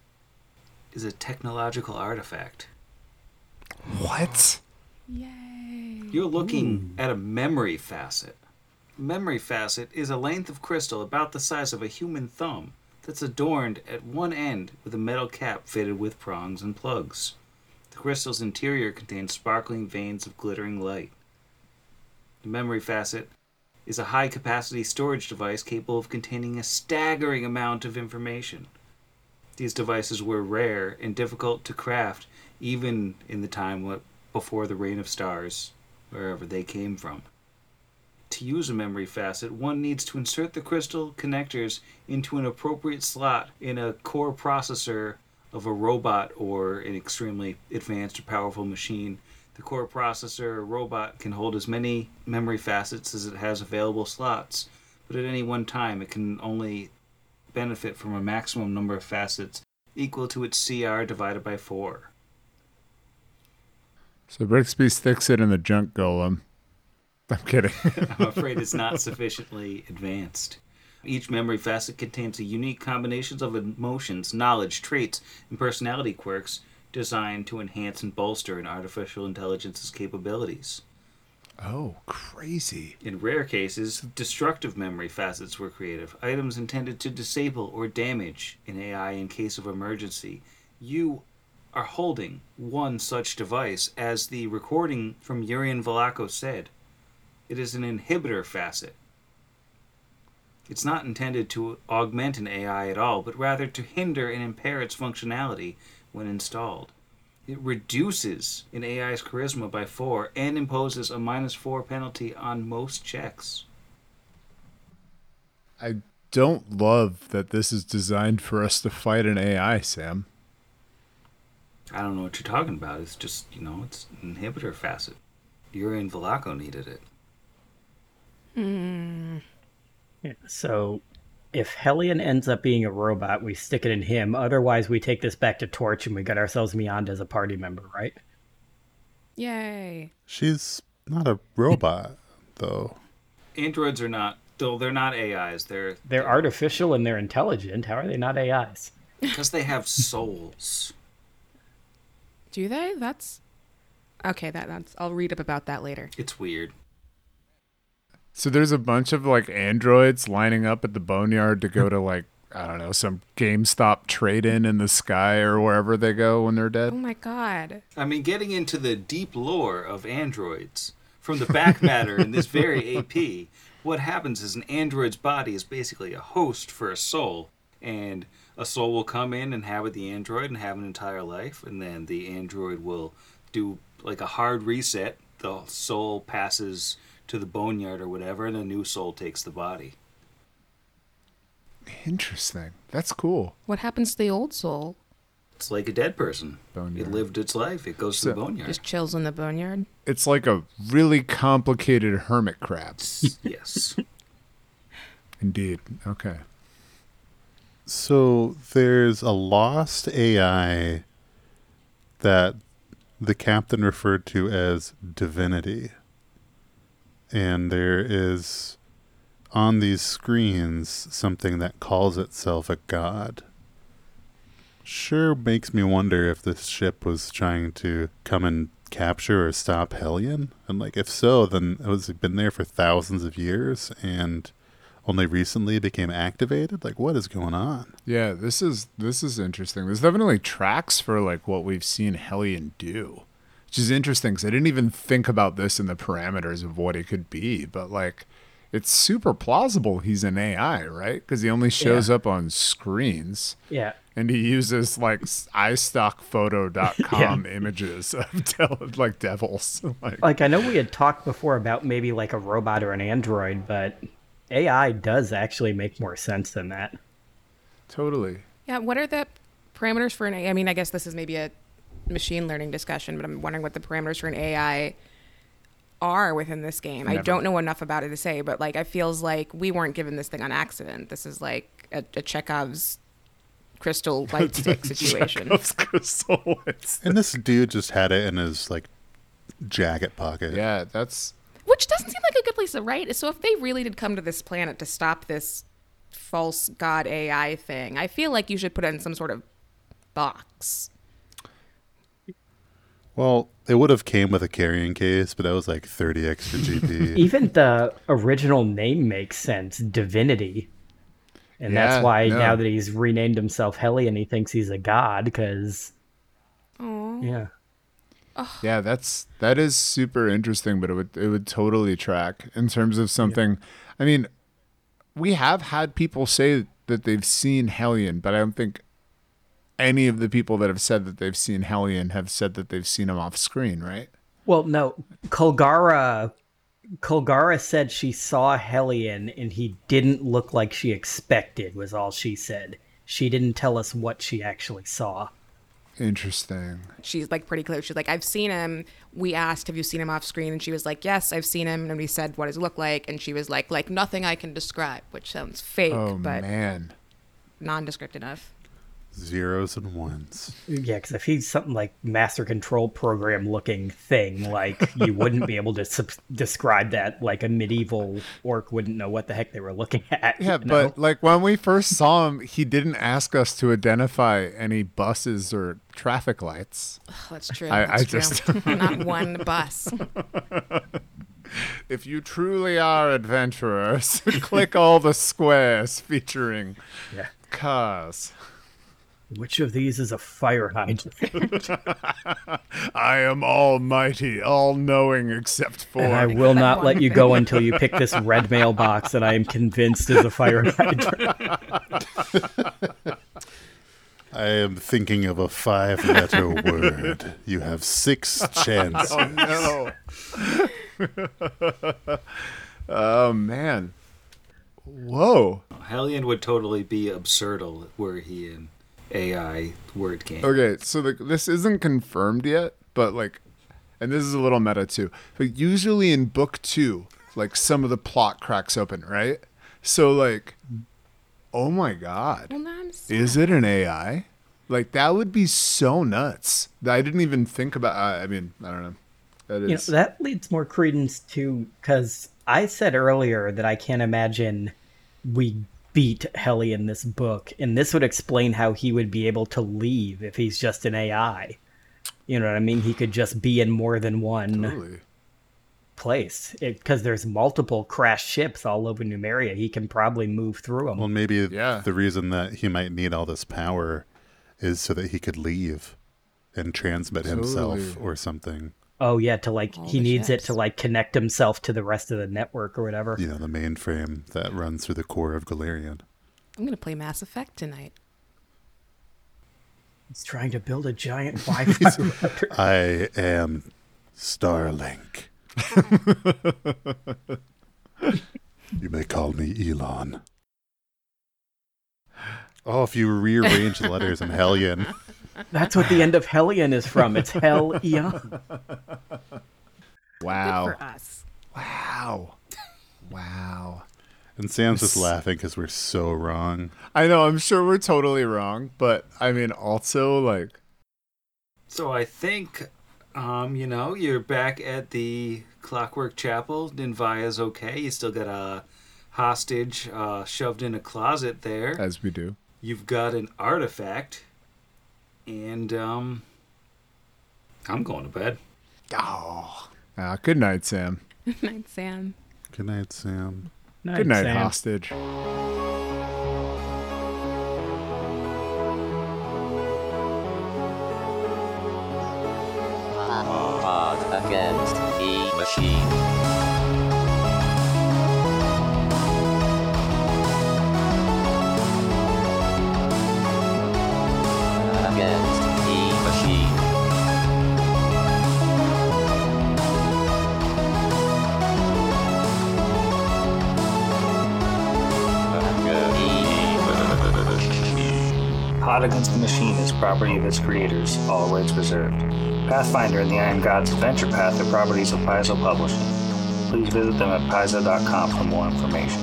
is a technological artifact. What? Yay! You're looking hmm. at a memory facet. Memory facet is a length of crystal about the size of a human thumb that's adorned at one end with a metal cap fitted with prongs and plugs. The crystal's interior contains sparkling veins of glittering light. The memory facet is a high capacity storage device capable of containing a staggering amount of information. These devices were rare and difficult to craft even in the time before the reign of stars, wherever they came from. To use a memory facet, one needs to insert the crystal connectors into an appropriate slot in a core processor of a robot or an extremely advanced or powerful machine. The core processor or robot can hold as many memory facets as it has available slots, but at any one time it can only benefit from a maximum number of facets equal to its CR divided by 4. So Brixby sticks it in the junk golem. I'm kidding. I'm afraid it's not sufficiently advanced. Each memory facet contains a unique combinations of emotions, knowledge, traits, and personality quirks designed to enhance and bolster an artificial intelligence's capabilities. oh, crazy. In rare cases, destructive memory facets were created, items intended to disable or damage an AI in case of emergency. You are holding one such device, as the recording from Urian Velako said. It is an inhibitor facet. It's not intended to augment an AI at all, but rather to hinder and impair its functionality when installed. It reduces an AI's charisma by 4 and imposes a minus 4 penalty on most checks. I don't love that this is designed for us to fight an AI, Sam. I don't know what you're talking about. It's just, you know, it's an inhibitor facet. Urian Velako needed it. Hmm. Yeah, so if Hellion ends up being a robot, we stick it in him. Otherwise, we take this back to Torch and we get ourselves Meond as a party member, right? Yay. She's not a robot, though. Androids are not, though they're not AIs. They're They're artificial and they're intelligent. How are they not AIs? because they have souls. Do they? That's okay. That that's. I'll read up about that later. It's weird. So there's a bunch of like androids lining up at the boneyard to go to like I don't know some GameStop trade-in in the sky or wherever they go when they're dead. Oh my god. I mean, getting into the deep lore of androids from the back matter in this very AP, what happens is an android's body is basically a host for a soul, and a soul will come in and inhabit the android and have an entire life, and then the android will do like a hard reset. The soul passes to the boneyard or whatever, and a new soul takes the body. Interesting. That's cool. What happens to the old soul? It's like a dead person. Boneyard. It lived its life. It goes to the boneyard. Just chills in the boneyard. It's like a really complicated hermit crab. yes. Indeed. Okay. So there's a lost AI that the captain referred to as divinity. And there is on these screens something that calls itself a god. Sure makes me wonder if this ship was trying to come and capture or stop Hellion. And like if so, then it was been there for thousands of years and only recently became activated? Like what is going on? Yeah, this is this is interesting. There's definitely tracks for like what we've seen Hellion do, which is interesting because I didn't even think about this in the parameters of what it could be. But like, it's super plausible he's an AI, right? Because he only shows Yeah. up on screens Yeah. and he uses like s- iStockphoto.com images of del- like devils. like, Like, I know we had talked before about maybe like a robot or an android, but AI does actually make more sense than that. totally. Yeah. What are the parameters for an AI? I mean, I guess this is maybe a machine learning discussion, but I'm wondering what the parameters for an AI are within this game. I don't know enough about it to say, but like, it feels like we weren't given this thing on accident. This is like a, a Chekhov's crystal light stick situation. Chekhov's crystal. It's- And this dude just had it in his like jacket pocket. yeah, that's Which doesn't seem like a good place to write. So if they really did come to this planet to stop this false god AI thing, I feel like you should put it in some sort of box. Well, it would have came with a carrying case, but that was like 30 extra GP. Even the original name makes sense, Divinity. and Yeah, that's why no. now that he's renamed himself Hellion, he thinks he's a god. Because Aw. yeah, Yeah, that's that is super interesting, but it would it would totally track in terms of something. I mean, we have had people say that they've seen Hellion, but I don't think any of the people that have said that they've seen Hellion have said that they've seen him off screen, right? Well, no, Kolgara. Kolgara said she saw Hellion and he didn't look like she expected. Was all she said. She didn't tell us what she actually saw. Interesting. She's like pretty clear. She's like, I've seen him. We asked, Have you seen him off screen? And she was like, Yes, I've seen him. And we said, What does he look like? And she was like, Like nothing I can describe, which sounds fake, Oh but man. nondescript enough. Zeros and ones. Yeah, because if he's something like master control program looking thing, like you wouldn't be able to sub- describe that. Like a medieval orc wouldn't know what the heck they were looking at. Yeah, you know? but like when we first saw him, he didn't ask us to identify any buses or traffic lights. Ugh, that's true. I- I true. just- not one bus. If you truly are adventurers, click all the squares featuring Yeah. cars. Which of these is a fire hydrant? I am almighty, all knowing except for. and I will not let you go until you pick this red mailbox that I am convinced is a fire hydrant. I am thinking of a five letter word. You have six chances. oh no. oh man. Whoa. Hellion would totally be Absurdle were he an AI word game. Okay, so the, this isn't confirmed yet, but like, and this is a little meta too. But usually in book two, like some of the plot cracks open, right? So like, oh my god, Well, no, I'm s- is it an AI? Like that would be so nuts. I didn't even think about. I I mean, I don't know. That You know, that leads more credence to because I said earlier that I can't imagine we beat Helly in this book, and this would explain how he would be able to leave if he's just an AI. You know what I mean? He could just be in more than one Totally. place because there's multiple crashed ships all over Numeria. He can probably move through them. Well, maybe Yeah. the reason that he might need all this power is so that he could leave and transmit himself or something. Oh yeah, to like All he the needs it to like connect himself to the rest of the network or whatever. You know, the mainframe that runs through the core of Golarion. I'm gonna play Mass Effect tonight. He's trying to build a giant Wi-Fi router. I am Starlink. you may call me Elon. Oh, if you rearrange the letters in Hellion. That's what the end of Hellion is from. It's Hell Eon. Wow. Good for us. Wow. Wow. And Sam's just laughing because we're so wrong. I know. I'm sure we're totally wrong, but I mean, also like, So I think, um, you know, you're back at the Clockwork Chapel. Ninvaya's okay. You still got a hostage uh, shoved in a closet there. as we do. You've got an artifact, and um, I'm going to bed. Oh. Ah, good night, Sam. good Night, Sam. Good night, Sam. Good night, Sam. hostage. Pod against the machine. Against the machine. Pod Against the Machine is property of its creators, all rights reserved. Pathfinder and the Iron Gods Adventure Path are properties of Paizo Publishing. Please visit them at paizo.com for more information.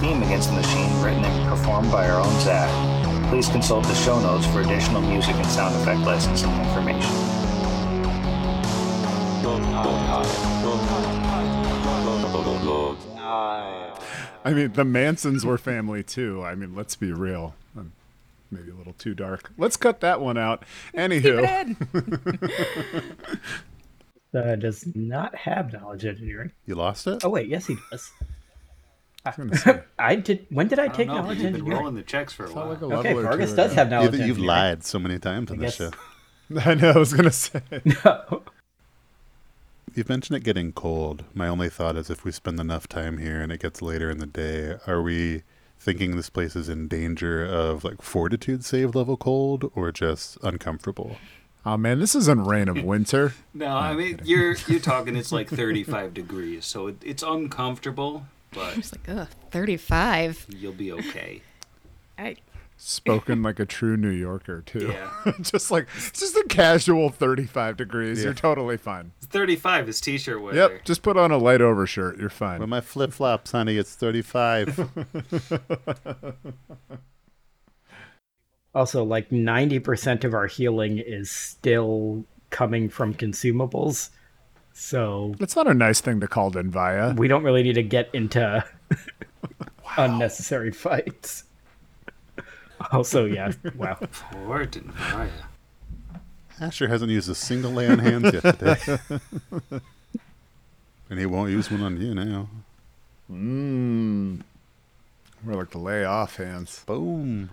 Theme Against the Machine, written and performed by our own Zach. Please consult the show notes for additional music and sound effect licensing information. I mean, the Mansons were family too. I mean, let's be real. I'm maybe a little too dark. Let's cut that one out. Anywho, Uh, does not have knowledge engineering. You lost it? Oh wait, yes he does. Gonna. I did. When did I, I take know, knowledge you've been engineering? rolling the checks for a while. like a Okay, Vargas does have knowledge You've, you've lied so many times on this show. I know. I was gonna say. No. You've mentioned it getting cold. My only thought is if we spend enough time here and it gets later in the day, are we thinking this place is in danger of like fortitude save level cold or just uncomfortable? Oh man, this isn't Reign of Winter. No, I mean you're you're talking. It's like 35 degrees, so it, it's uncomfortable, but It's like, ugh, 35. you'll be okay. I, Spoken like a true New Yorker too. Yeah. just like it's just a casual 35 degrees. You're totally fine. 35 is t-shirt weather. Yep. Just put on a light overshirt. You're fine. With my flip flops, honey, it's 35. Also, like 90% of our healing is still coming from consumables. So It's not a nice thing to call Ninvaya. we don't really need to get into unnecessary fights. Also, yeah, wow. Poor Ninvaya. Asher hasn't used a single lay on hands yet today. and he won't use one on you now. Mmm. We're like the lay off hands. Boom.